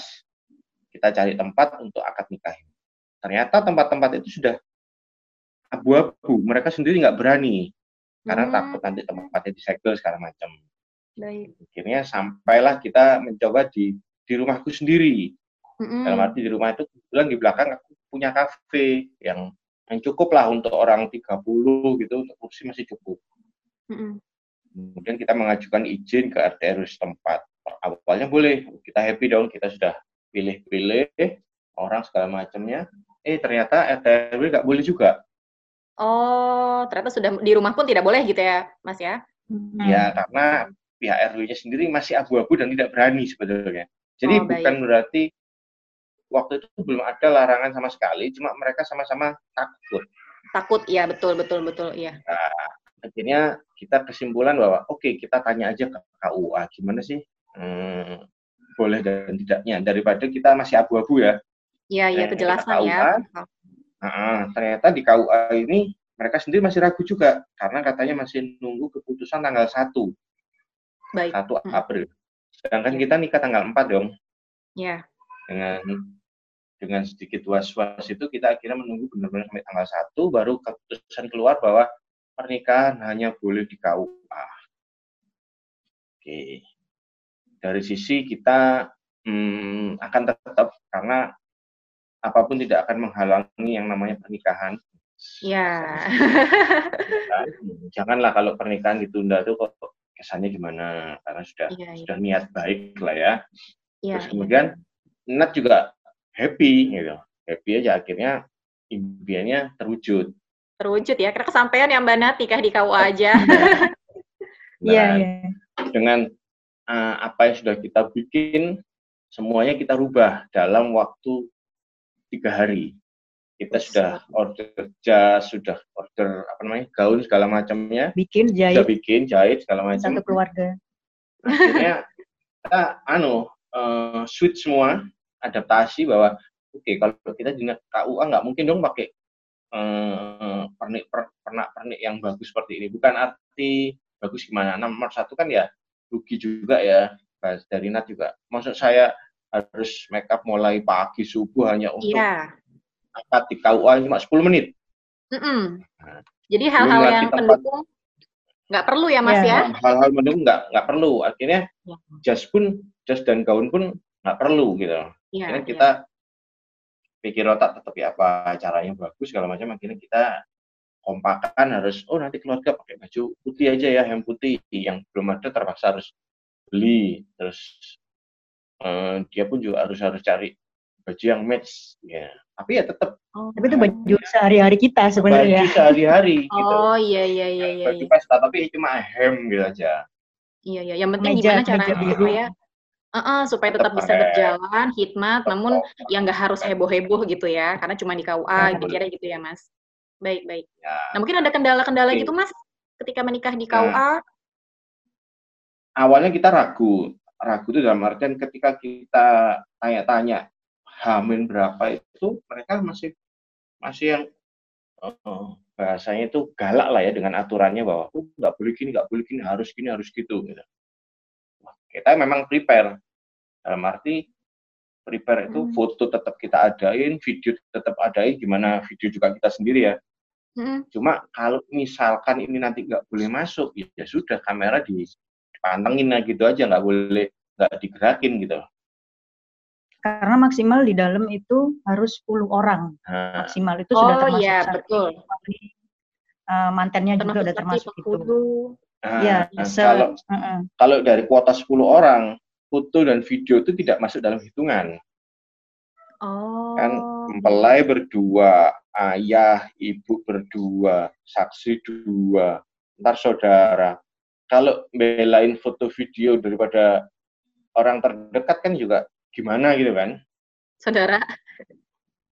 Kita cari tempat untuk akad nikah. Ternyata tempat-tempat itu sudah abu-abu. Mereka sendiri nggak berani karena hmm. takut nanti tempatnya disegel segala macam. Baik. Akhirnya sampailah kita mencoba di di rumahku sendiri Mm-hmm. Dalam arti di rumah itu kebetulan di belakang aku punya kafe yang yang cukup lah untuk orang 30 gitu untuk kursi masih cukup. Mm-hmm. Kemudian kita mengajukan izin ke RT RW setempat. Awalnya boleh, kita happy dong, kita sudah pilih-pilih orang segala macamnya. Eh ternyata RT RW nggak boleh juga. Oh, ternyata sudah di rumah pun tidak boleh gitu ya, Mas ya? Ya, karena pihak RW-nya sendiri masih abu-abu dan tidak berani sebetulnya. Jadi oh, bukan berarti waktu itu belum ada larangan sama sekali, cuma mereka sama-sama takut. Takut, ya betul betul betul, iya. Nah, akhirnya kita kesimpulan bahwa oke okay, kita tanya aja ke KUA gimana sih, hmm, boleh dan tidaknya daripada kita masih abu-abu ya. Iya, iya kejelasan ya. Nah, ternyata di KUA ini mereka sendiri masih ragu juga karena katanya masih nunggu keputusan tanggal 1. Baik. 1 hmm. April. Sedangkan kita nikah tanggal 4 dong. Iya. Dengan dengan sedikit was-was itu kita akhirnya menunggu benar-benar sampai tanggal 1 baru keputusan keluar bahwa pernikahan hanya boleh di KUA. Oke. Dari sisi kita hmm, akan tetap karena apa pun tidak akan menghalangi yang namanya pernikahan. Ya. Janganlah kalau pernikahan ditunda tuh kok kesannya gimana karena sudah ya, ya. sudah niat baik lah ya. ya Terus kemudian ya. Nat juga happy gitu. Happy aja akhirnya impiannya terwujud. Terwujud ya, karena kesampaian yang Mbak Nat nikah di KUA aja. Iya, iya. Dengan uh, apa yang sudah kita bikin semuanya kita rubah dalam waktu tiga hari. Kita sudah order jas sudah order apa namanya gaun segala macamnya. Bikin jahit. sudah bikin jahit segala macam. satu keluarga. Akhirnya kita anu uh, switch semua adaptasi bahwa oke okay, kalau kita di KUA nggak mungkin dong pakai uh, pernik per, pernak pernik yang bagus seperti ini bukan arti bagus gimana. Nah, nomor satu kan ya rugi juga ya dari Nat juga. Maksud saya harus make up mulai pagi subuh hanya untuk yeah. akad di KUA cuma 10 menit. Mm -mm. Nah, Jadi hal-hal yang pendukung nggak perlu ya Mas yeah. ya? Hal-hal mendukung nggak nggak perlu. Akhirnya yeah. jas pun jas dan gaun pun nggak perlu gitu. Yeah, akhirnya kita yeah. pikir otak tetap ya apa caranya bagus segala macam. Akhirnya kita kompakan harus oh nanti keluarga pakai baju putih aja ya yang putih yang belum ada terpaksa harus beli terus uh, dia pun juga harus harus cari baju yang match ya tapi ya tetap oh, tapi itu baju sehari-hari kita sebenarnya baju sehari-hari gitu oh iya iya iya iya baju iya. pesta tapi cuma hem gitu aja iya iya yang penting meja, gimana caranya biru. ya Uh, uh, supaya tetap, tetap bisa berjalan, hikmat, namun yang nggak harus heboh-heboh gitu ya, karena cuma di KUA, gitu, kira gitu ya, Mas. Baik, baik. Ya. Nah, mungkin ada kendala-kendala gitu, Mas, ketika menikah di KUA? Nah, awalnya kita ragu. Ragu itu dalam artian ketika kita tanya-tanya hamil berapa itu, mereka masih masih yang uh, bahasanya itu galak lah ya dengan aturannya bahwa oh, nggak boleh gini, nggak boleh gini, harus gini, harus gitu. gitu. Kita memang prepare dalam arti prepare itu hmm. foto tetap kita adain, video tetap adain, gimana video juga kita sendiri ya. Hmm. Cuma kalau misalkan ini nanti nggak boleh masuk, ya, ya sudah kamera dipantengin lah gitu aja, nggak boleh nggak digerakin gitu. Karena maksimal di dalam itu harus 10 orang. Nah. Maksimal itu sudah oh, termasuk iya, betul. Uh, mantannya termasuk juga udah termasuk itu. Nah, ya, nah, kalau uh -uh. kalau dari kuota 10 orang, foto dan video itu tidak masuk dalam hitungan. Oh. Kan mempelai berdua, ayah, ibu berdua, saksi dua, ntar saudara. Kalau belain foto video daripada orang terdekat kan juga gimana gitu kan? Saudara.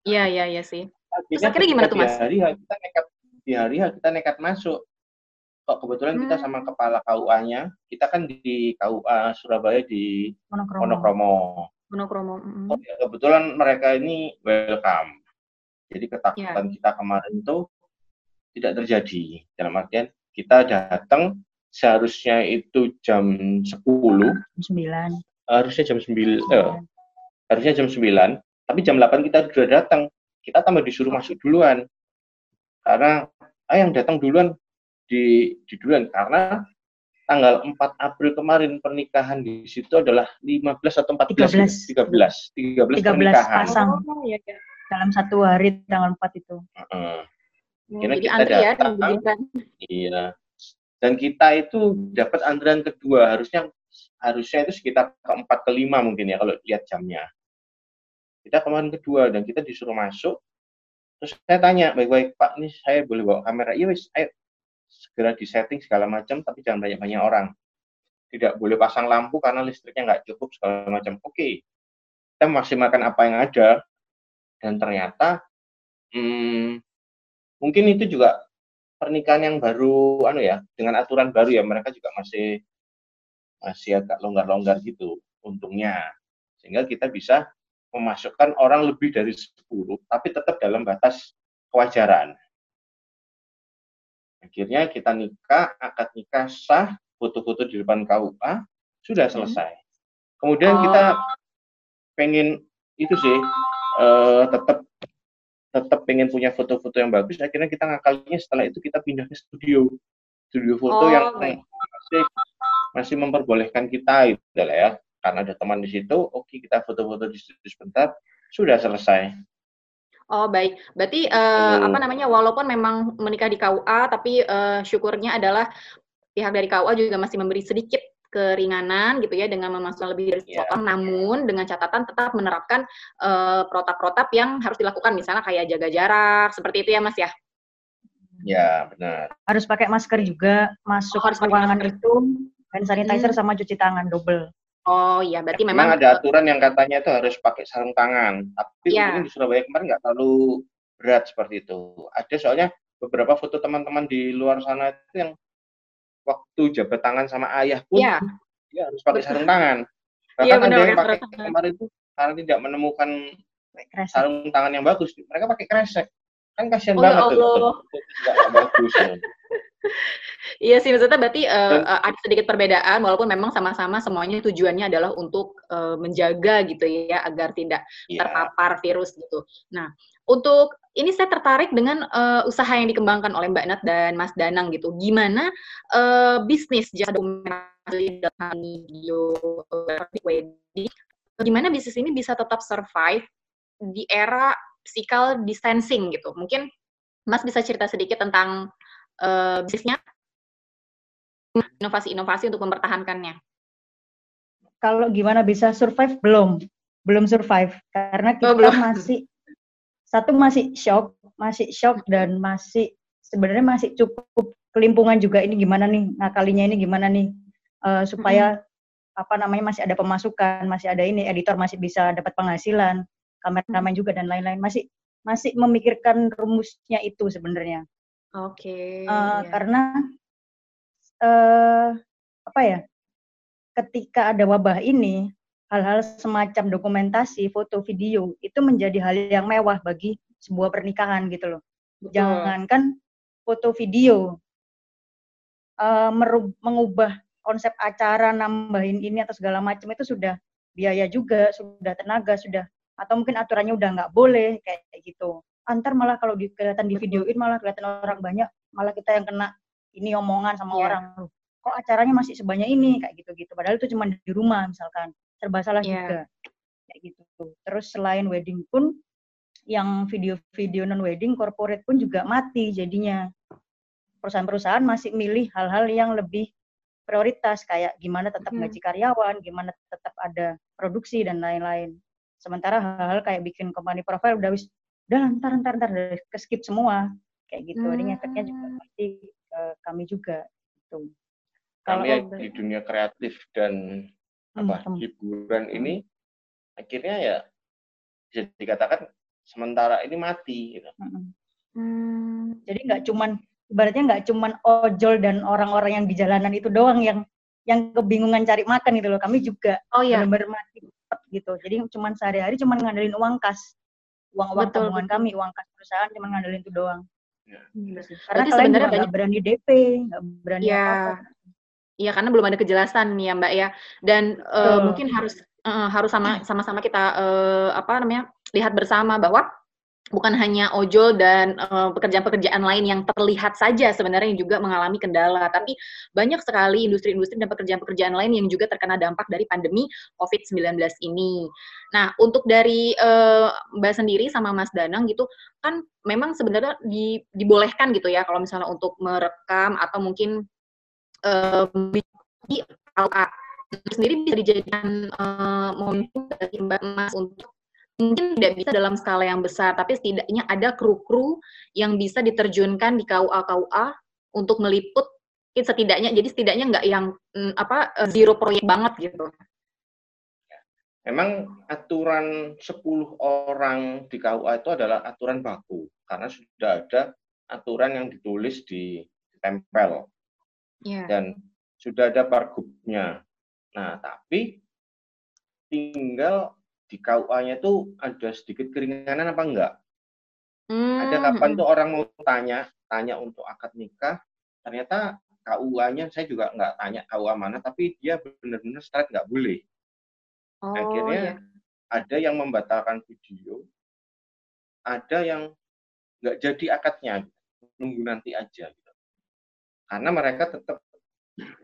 Iya, iya, iya sih. Terus akhirnya gimana tuh, Mas? Di hari kita nekat, di hari kita nekat masuk. Kok kebetulan hmm. kita sama kepala KUA-nya, kita kan di KUA Surabaya di Monokromo. Monokromo monokromo. Mm. Oh, ya, kebetulan mereka ini welcome. Jadi ketakutan yeah. kita kemarin itu tidak terjadi. Dalam artian kita datang seharusnya itu jam 10. 9. Harusnya jam 9. Eh, harusnya jam 9. Tapi jam 8 kita sudah datang. Kita tambah disuruh masuk duluan. Karena ah, yang datang duluan di, di duluan. Karena tanggal 4 April kemarin pernikahan di situ adalah 15 atau 14 13 13 13, 13 pernikahan. pasang oh, ya, ya. dalam satu hari tanggal 4 itu. Uh -uh. Jadi kita ya, datang, ya, iya. Dan kita itu dapat antrian kedua, harusnya harusnya itu sekitar keempat kelima mungkin ya kalau lihat jamnya. Kita kemarin kedua dan kita disuruh masuk. Terus saya tanya, baik-baik Pak, ini saya boleh bawa kamera? Iya wis, ayo segera disetting segala macam, tapi jangan banyak-banyak orang. Tidak boleh pasang lampu karena listriknya nggak cukup segala macam. Oke, okay. kita makan apa yang ada, dan ternyata hmm, mungkin itu juga pernikahan yang baru, anu ya, dengan aturan baru ya, mereka juga masih masih agak longgar-longgar gitu, untungnya. Sehingga kita bisa memasukkan orang lebih dari 10, tapi tetap dalam batas kewajaran. Akhirnya kita nikah, akad nikah sah, foto-foto di depan KUA, sudah hmm. selesai. Kemudian oh. kita pengen itu sih uh, tetap tetap pengen punya foto-foto yang bagus akhirnya kita ngakalinya setelah itu kita pindah ke studio studio foto oh, yang baik. masih masih memperbolehkan kita itu lah ya karena ada teman di situ oke okay, kita foto-foto di studio sebentar sudah selesai Oh baik, berarti uh, hmm. apa namanya walaupun memang menikah di KUA, tapi uh, syukurnya adalah pihak dari KUA juga masih memberi sedikit keringanan gitu ya dengan memasukkan lebih dari yeah. orang, namun dengan catatan tetap menerapkan uh, protap-protap yang harus dilakukan, misalnya kayak jaga jarak, seperti itu ya Mas ya? Ya benar. Harus pakai masker juga, masuk oh, ruangan itu, dan sanitizer hmm. sama cuci tangan double. Oh iya, berarti memang, memang ada aturan yang katanya itu harus pakai sarung tangan. Tapi ya. mungkin di Surabaya kemarin nggak terlalu berat seperti itu. Ada soalnya beberapa foto teman-teman di luar sana itu yang waktu jabat tangan sama ayah pun ya. dia harus pakai sarung tangan. Iya benar. Ada yang pakai kemarin itu karena tidak menemukan kresek. sarung tangan yang bagus, mereka pakai kresek. Kan kasihan oh, ya banget ya tuh. Tidak bagus. Iya sih maksudnya berarti uh, uh, ada sedikit perbedaan walaupun memang sama-sama semuanya tujuannya adalah untuk uh, menjaga gitu ya agar tidak yeah. terpapar virus gitu. Nah, untuk ini saya tertarik dengan uh, usaha yang dikembangkan oleh Mbak Nat dan Mas Danang gitu. Gimana uh, bisnis jasa dokumentasi dan video wedding, gimana bisnis ini bisa tetap survive di era physical distancing gitu. Mungkin Mas bisa cerita sedikit tentang uh, bisnisnya, inovasi-inovasi untuk mempertahankannya? Kalau gimana bisa survive belum, belum survive karena kita oh, belum. masih satu masih shock, masih shock dan masih sebenarnya masih cukup kelimpungan juga ini gimana nih ngakalinya ini gimana nih uh, supaya hmm. apa namanya masih ada pemasukan, masih ada ini editor masih bisa dapat penghasilan, kameramen juga dan lain-lain masih masih memikirkan rumusnya itu sebenarnya. Oke. Okay, uh, yeah. Karena uh, apa ya? Ketika ada wabah ini, hal-hal semacam dokumentasi, foto, video itu menjadi hal yang mewah bagi sebuah pernikahan gitu loh. Betul. Jangankan foto video, uh, mengubah konsep acara, nambahin ini atau segala macam itu sudah biaya juga, sudah tenaga, sudah atau mungkin aturannya udah nggak boleh kayak gitu antar malah kalau di, kelihatan di videoin malah kelihatan orang banyak malah kita yang kena ini omongan sama yeah. orang. Kok acaranya masih sebanyak ini? Kayak gitu-gitu. Padahal itu cuma di rumah misalkan. Serba salah yeah. juga. Kayak gitu. Terus selain wedding pun yang video-video non wedding corporate pun juga mati jadinya. Perusahaan-perusahaan masih milih hal-hal yang lebih prioritas. Kayak gimana tetap hmm. gaji karyawan, gimana tetap ada produksi dan lain-lain. Sementara hal-hal kayak bikin company profile udah wis udah ntar ntar ntar ke skip semua kayak gitu. Hmm. Ini efeknya juga pasti ke kami juga gitu. Kalau ya di dunia kreatif dan hmm, apa hmm. hiburan ini akhirnya ya bisa dikatakan sementara ini mati gitu. Hmm. Hmm. Jadi nggak cuman ibaratnya nggak cuman ojol dan orang-orang yang di jalanan itu doang yang yang kebingungan cari makan gitu loh. Kami juga oh, iya. benar-benar mati gitu. Jadi cuman sehari-hari cuman ngandelin uang kas uang-uang tabungan kami, uang kas perusahaan cuma ngandelin itu doang. Ya. Gitu karena Berarti sebenarnya nggak berani DP, nggak berani ya. apa-apa. Iya, karena belum ada kejelasan nih ya Mbak ya. Dan uh, mungkin harus uh, harus sama sama-sama kita uh, apa namanya lihat bersama bahwa bukan hanya ojol dan eh, pekerjaan-pekerjaan lain yang terlihat saja sebenarnya yang juga mengalami kendala, tapi banyak sekali industri-industri dan pekerjaan-pekerjaan lain yang juga terkena dampak dari pandemi COVID-19 ini. Nah, untuk dari uh, Mbak sendiri sama Mas Danang gitu, kan memang sebenarnya di, dibolehkan gitu ya kalau misalnya untuk merekam atau mungkin uh, sendiri bisa dijadikan uh, momentum dari Mbak Mas untuk mungkin tidak bisa dalam skala yang besar, tapi setidaknya ada kru-kru yang bisa diterjunkan di KUA-KUA untuk meliput setidaknya jadi setidaknya nggak yang mm, apa eh, zero proyek banget gitu. Memang aturan 10 orang di KUA itu adalah aturan baku karena sudah ada aturan yang ditulis di tempel yeah. dan sudah ada pergubnya. Nah, tapi tinggal di KUA-nya tuh ada sedikit keringanan apa enggak. Hmm. Ada kapan tuh orang mau tanya, tanya untuk akad nikah, ternyata KUA-nya saya juga nggak tanya KUA mana, tapi dia benar-benar straight nggak boleh. Oh, Akhirnya ya. ada yang membatalkan video, ada yang nggak jadi akadnya, nunggu nanti aja. Gitu. Karena mereka tetap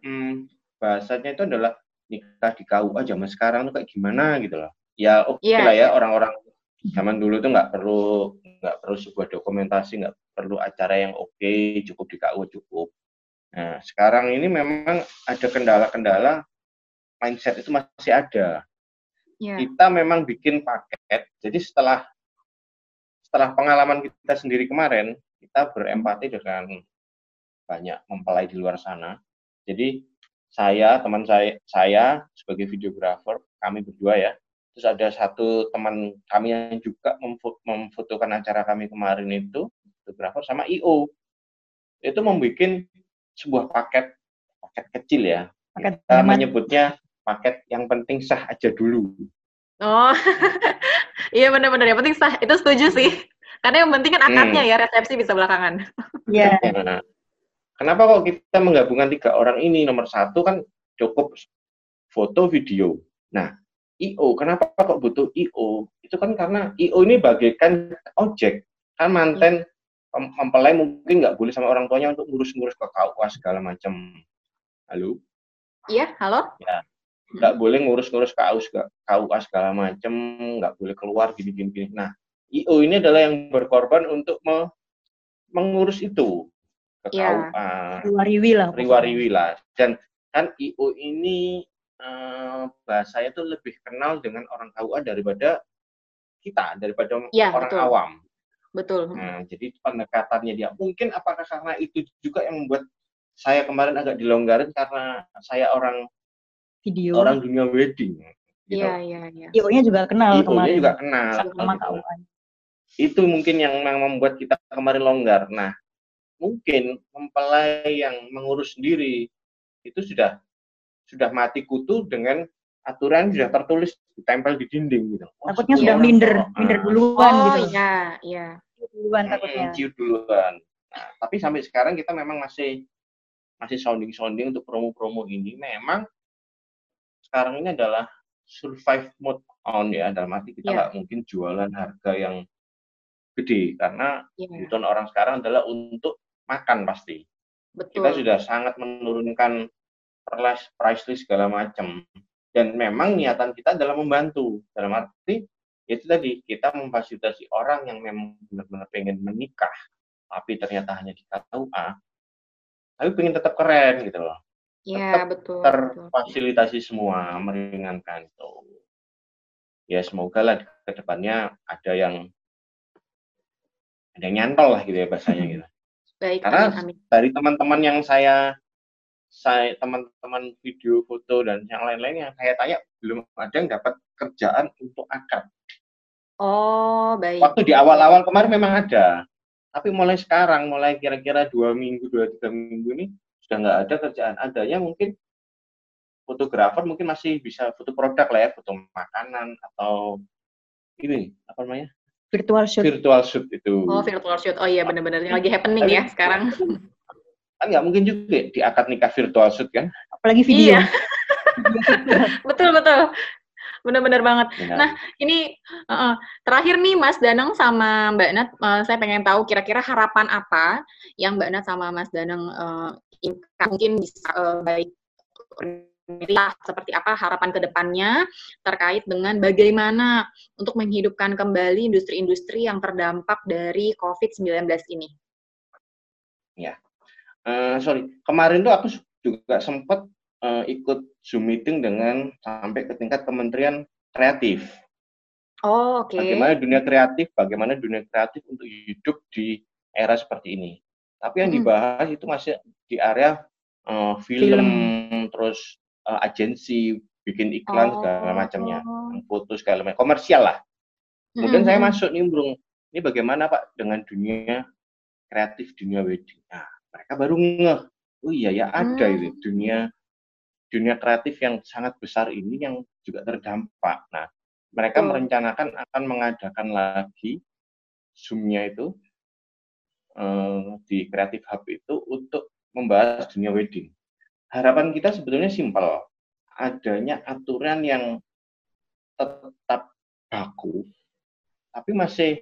hmm, bahasanya itu adalah nikah di KUA zaman sekarang tuh kayak gimana gitu loh. Ya oke okay yeah. lah ya orang-orang zaman dulu tuh nggak perlu nggak perlu sebuah dokumentasi, nggak perlu acara yang oke, okay, cukup di KUA cukup. Nah sekarang ini memang ada kendala-kendala mindset itu masih ada. Yeah. Kita memang bikin paket, jadi setelah setelah pengalaman kita sendiri kemarin, kita berempati dengan banyak mempelai di luar sana. Jadi saya, teman saya, saya sebagai videografer, kami berdua ya, terus ada satu teman kami yang juga memfotokan acara kami kemarin itu, videografer sama IO. Itu membuat sebuah paket, paket kecil ya. Paket kita menyebutnya paket yang penting sah aja dulu. Oh, iya benar-benar yang penting sah. Itu setuju sih. Karena yang penting kan akadnya hmm. ya, resepsi bisa belakangan. Iya. Yeah. Kenapa kok kita menggabungkan tiga orang ini? Nomor satu kan cukup foto video. Nah, IO, kenapa kok butuh IO? Itu kan karena IO ini bagaikan ojek. Kan manten mempelai mungkin nggak boleh sama orang tuanya untuk ngurus-ngurus ke KUA segala macam. Halo? Iya, halo? Ya, nggak boleh ngurus-ngurus KUA segala macam, nggak boleh keluar gini-gini. Nah, IO ini adalah yang berkorban untuk me mengurus itu ke ya. KUA. Riwariwi lah. Riwariwi lah. Dan kan IO ini uh, bahasanya tuh lebih kenal dengan orang KUA daripada kita, daripada ya, orang betul. awam. Betul. Nah, jadi pendekatannya dia. Mungkin apakah karena itu juga yang membuat saya kemarin agak dilonggarin karena saya orang video orang dunia wedding. Gitu. Iya, iya, iya. IO-nya juga kenal IO-nya kemarin. juga kenal. Sama gitu. Itu mungkin yang membuat kita kemarin longgar. Nah, mungkin mempelai yang mengurus sendiri itu sudah sudah mati kutu dengan aturan sudah tertulis ditempel di dinding gitu. Oh, takutnya sudah minder, oh, minder duluan oh, gitu. Oh iya, iya. Duluan takutnya. Ciut duluan. Nah, tapi sampai sekarang kita memang masih masih sounding-sounding untuk promo-promo ini. Memang sekarang ini adalah survive mode on ya, dalam arti kita iya. nggak yeah. mungkin jualan harga yang gede karena yeah. orang sekarang adalah untuk makan pasti. Betul. Kita sudah sangat menurunkan price list segala macam. Dan memang niatan kita adalah membantu. Dalam arti itu tadi kita memfasilitasi orang yang memang benar-benar pengen menikah, tapi ternyata hanya di KUA, tapi pengen tetap keren gitu loh. Iya betul. Terfasilitasi betul. semua, meringankan itu. Ya semoga lah ke depannya ada yang ada yang nyantol lah gitu ya bahasanya gitu. Baik, Karena amin, amin. dari teman-teman yang saya saya teman-teman video foto dan yang lain-lain yang saya tanya belum ada yang dapat kerjaan untuk akad. Oh, baik. Waktu di awal-awal kemarin memang ada, tapi mulai sekarang, mulai kira-kira dua minggu, dua tiga minggu ini sudah nggak ada kerjaan. Adanya mungkin fotografer mungkin masih bisa foto produk lah ya, foto makanan atau ini apa namanya virtual shoot. Virtual shoot itu. Oh, virtual shoot. Oh iya benar-benar yang lagi happening ya sekarang. Kan nggak mungkin juga di akad nikah virtual shoot kan? Apalagi video. Iya. betul betul. Benar-benar banget. Ya. Nah, ini uh, terakhir nih Mas Danang sama Mbak Nat, uh, saya pengen tahu kira-kira harapan apa yang Mbak Nat sama Mas Danang uh, mungkin bisa uh, baik seperti apa harapan ke depannya terkait dengan bagaimana untuk menghidupkan kembali industri-industri yang terdampak dari COVID-19 ini. Ya, uh, sorry, kemarin tuh aku juga sempat uh, ikut Zoom meeting dengan sampai ke tingkat Kementerian Kreatif. Oh, oke. Okay. Bagaimana dunia kreatif, bagaimana dunia kreatif untuk hidup di era seperti ini. Tapi yang dibahas itu masih di area uh, film, film, terus uh, agensi bikin iklan oh. segala macamnya, foto segala macam, komersial lah. Kemudian mm -hmm. saya masuk nimbrung, ini bagaimana Pak dengan dunia kreatif, dunia wedding. Nah, mereka baru ngeh, oh iya ya ada mm. itu dunia dunia kreatif yang sangat besar ini yang juga terdampak. Nah, mereka oh. merencanakan akan mengadakan lagi Zoom-nya itu uh, di Creative Hub itu untuk membahas dunia wedding. Harapan kita sebetulnya simpel, adanya aturan yang tetap baku, tapi masih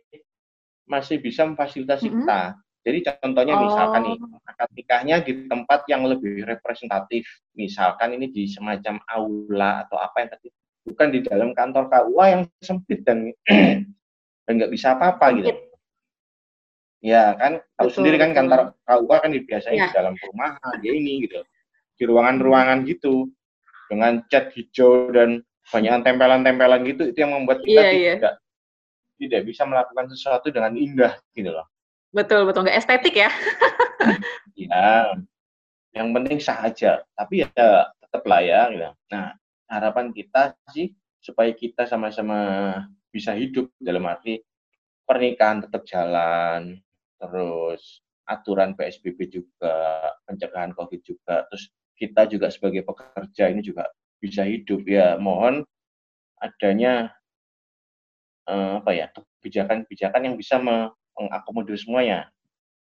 masih bisa memfasilitasi mm -hmm. kita. Jadi contohnya oh. misalkan nih, akad nikahnya di tempat yang lebih representatif, misalkan ini di semacam aula atau apa yang tadi, bukan di dalam kantor KUA yang sempit dan dan nggak bisa apa-apa gitu. Ya kan, tahu betul, sendiri kan kantor KUA kan biasanya ya. di dalam perumahan, ya ini gitu, di ruangan-ruangan gitu, dengan cat hijau dan banyak tempelan-tempelan gitu, itu yang membuat kita yeah, tidak yeah. tidak bisa melakukan sesuatu dengan indah gitu loh. Betul, betul. Nggak estetik ya. ya, yang penting sah aja. Tapi ya tetap lah ya. Gitu. Nah, harapan kita sih supaya kita sama-sama bisa hidup dalam arti pernikahan tetap jalan, terus aturan PSBB juga, pencegahan COVID juga, terus kita juga sebagai pekerja ini juga bisa hidup ya. Mohon adanya eh, apa ya kebijakan-kebijakan yang bisa mengakomodir semuanya.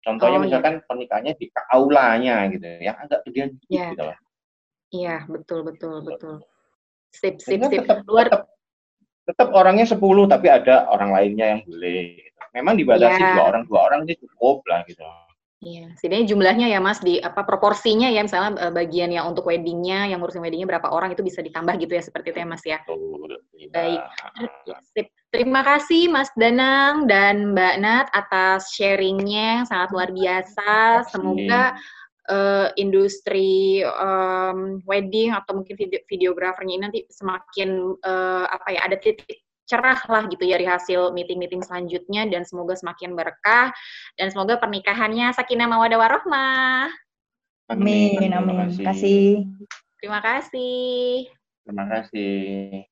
Contohnya oh, iya. misalkan iya. pernikahannya di aulanya gitu, yang agak gedean yeah. gitu lah. Iya, betul betul betul. Sip sip sip. Tetap, Luar... tetap, tetap orangnya 10 tapi ada orang lainnya yang boleh. Gitu. Memang dibatasi yeah. dua orang dua orang ini cukup lah gitu. Iya, setidaknya jumlahnya ya Mas di apa proporsinya ya misalnya eh, bagian yang untuk weddingnya, yang ngurusin weddingnya berapa orang itu bisa ditambah gitu ya seperti itu ya Mas ya. Betul, Baik, sip. Terima kasih Mas Danang dan Mbak Nat atas sharingnya yang sangat luar biasa. Semoga uh, industri um, wedding atau mungkin video videografernya ini nanti semakin uh, apa ya ada titik cerah lah gitu ya dari hasil meeting-meeting selanjutnya dan semoga semakin berkah dan semoga pernikahannya sakinah mawadah warohmah. Amin, amin. Terima kasih. Terima kasih. Terima kasih.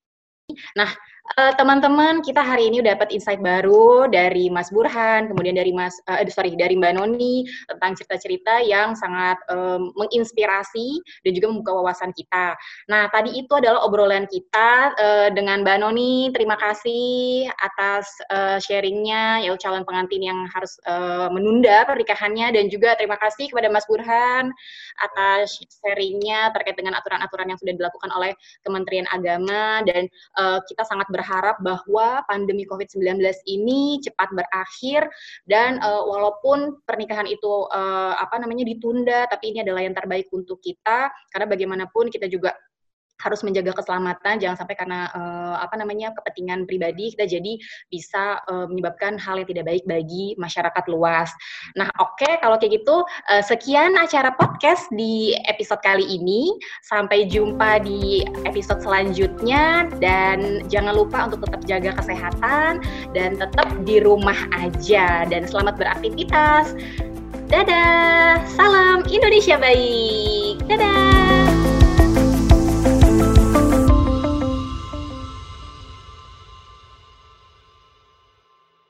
Nah, teman-teman, uh, kita hari ini dapat insight baru dari Mas Burhan, kemudian dari Mas, uh, sorry, dari Mbak Noni tentang cerita-cerita yang sangat um, menginspirasi dan juga membuka wawasan kita. Nah, tadi itu adalah obrolan kita uh, dengan Mbak Noni. Terima kasih atas uh, sharingnya, ya calon pengantin yang harus uh, menunda pernikahannya dan juga terima kasih kepada Mas Burhan atas sharingnya terkait dengan aturan-aturan yang sudah dilakukan oleh Kementerian Agama dan uh, kita sangat berharap bahwa pandemi COVID-19 ini cepat berakhir dan uh, walaupun pernikahan itu uh, apa namanya ditunda tapi ini adalah yang terbaik untuk kita karena bagaimanapun kita juga harus menjaga keselamatan jangan sampai karena uh, apa namanya kepentingan pribadi kita jadi bisa uh, menyebabkan hal yang tidak baik bagi masyarakat luas. Nah, oke okay, kalau kayak gitu uh, sekian acara podcast di episode kali ini. Sampai jumpa di episode selanjutnya dan jangan lupa untuk tetap jaga kesehatan dan tetap di rumah aja dan selamat beraktivitas. Dadah, salam Indonesia baik. Dadah.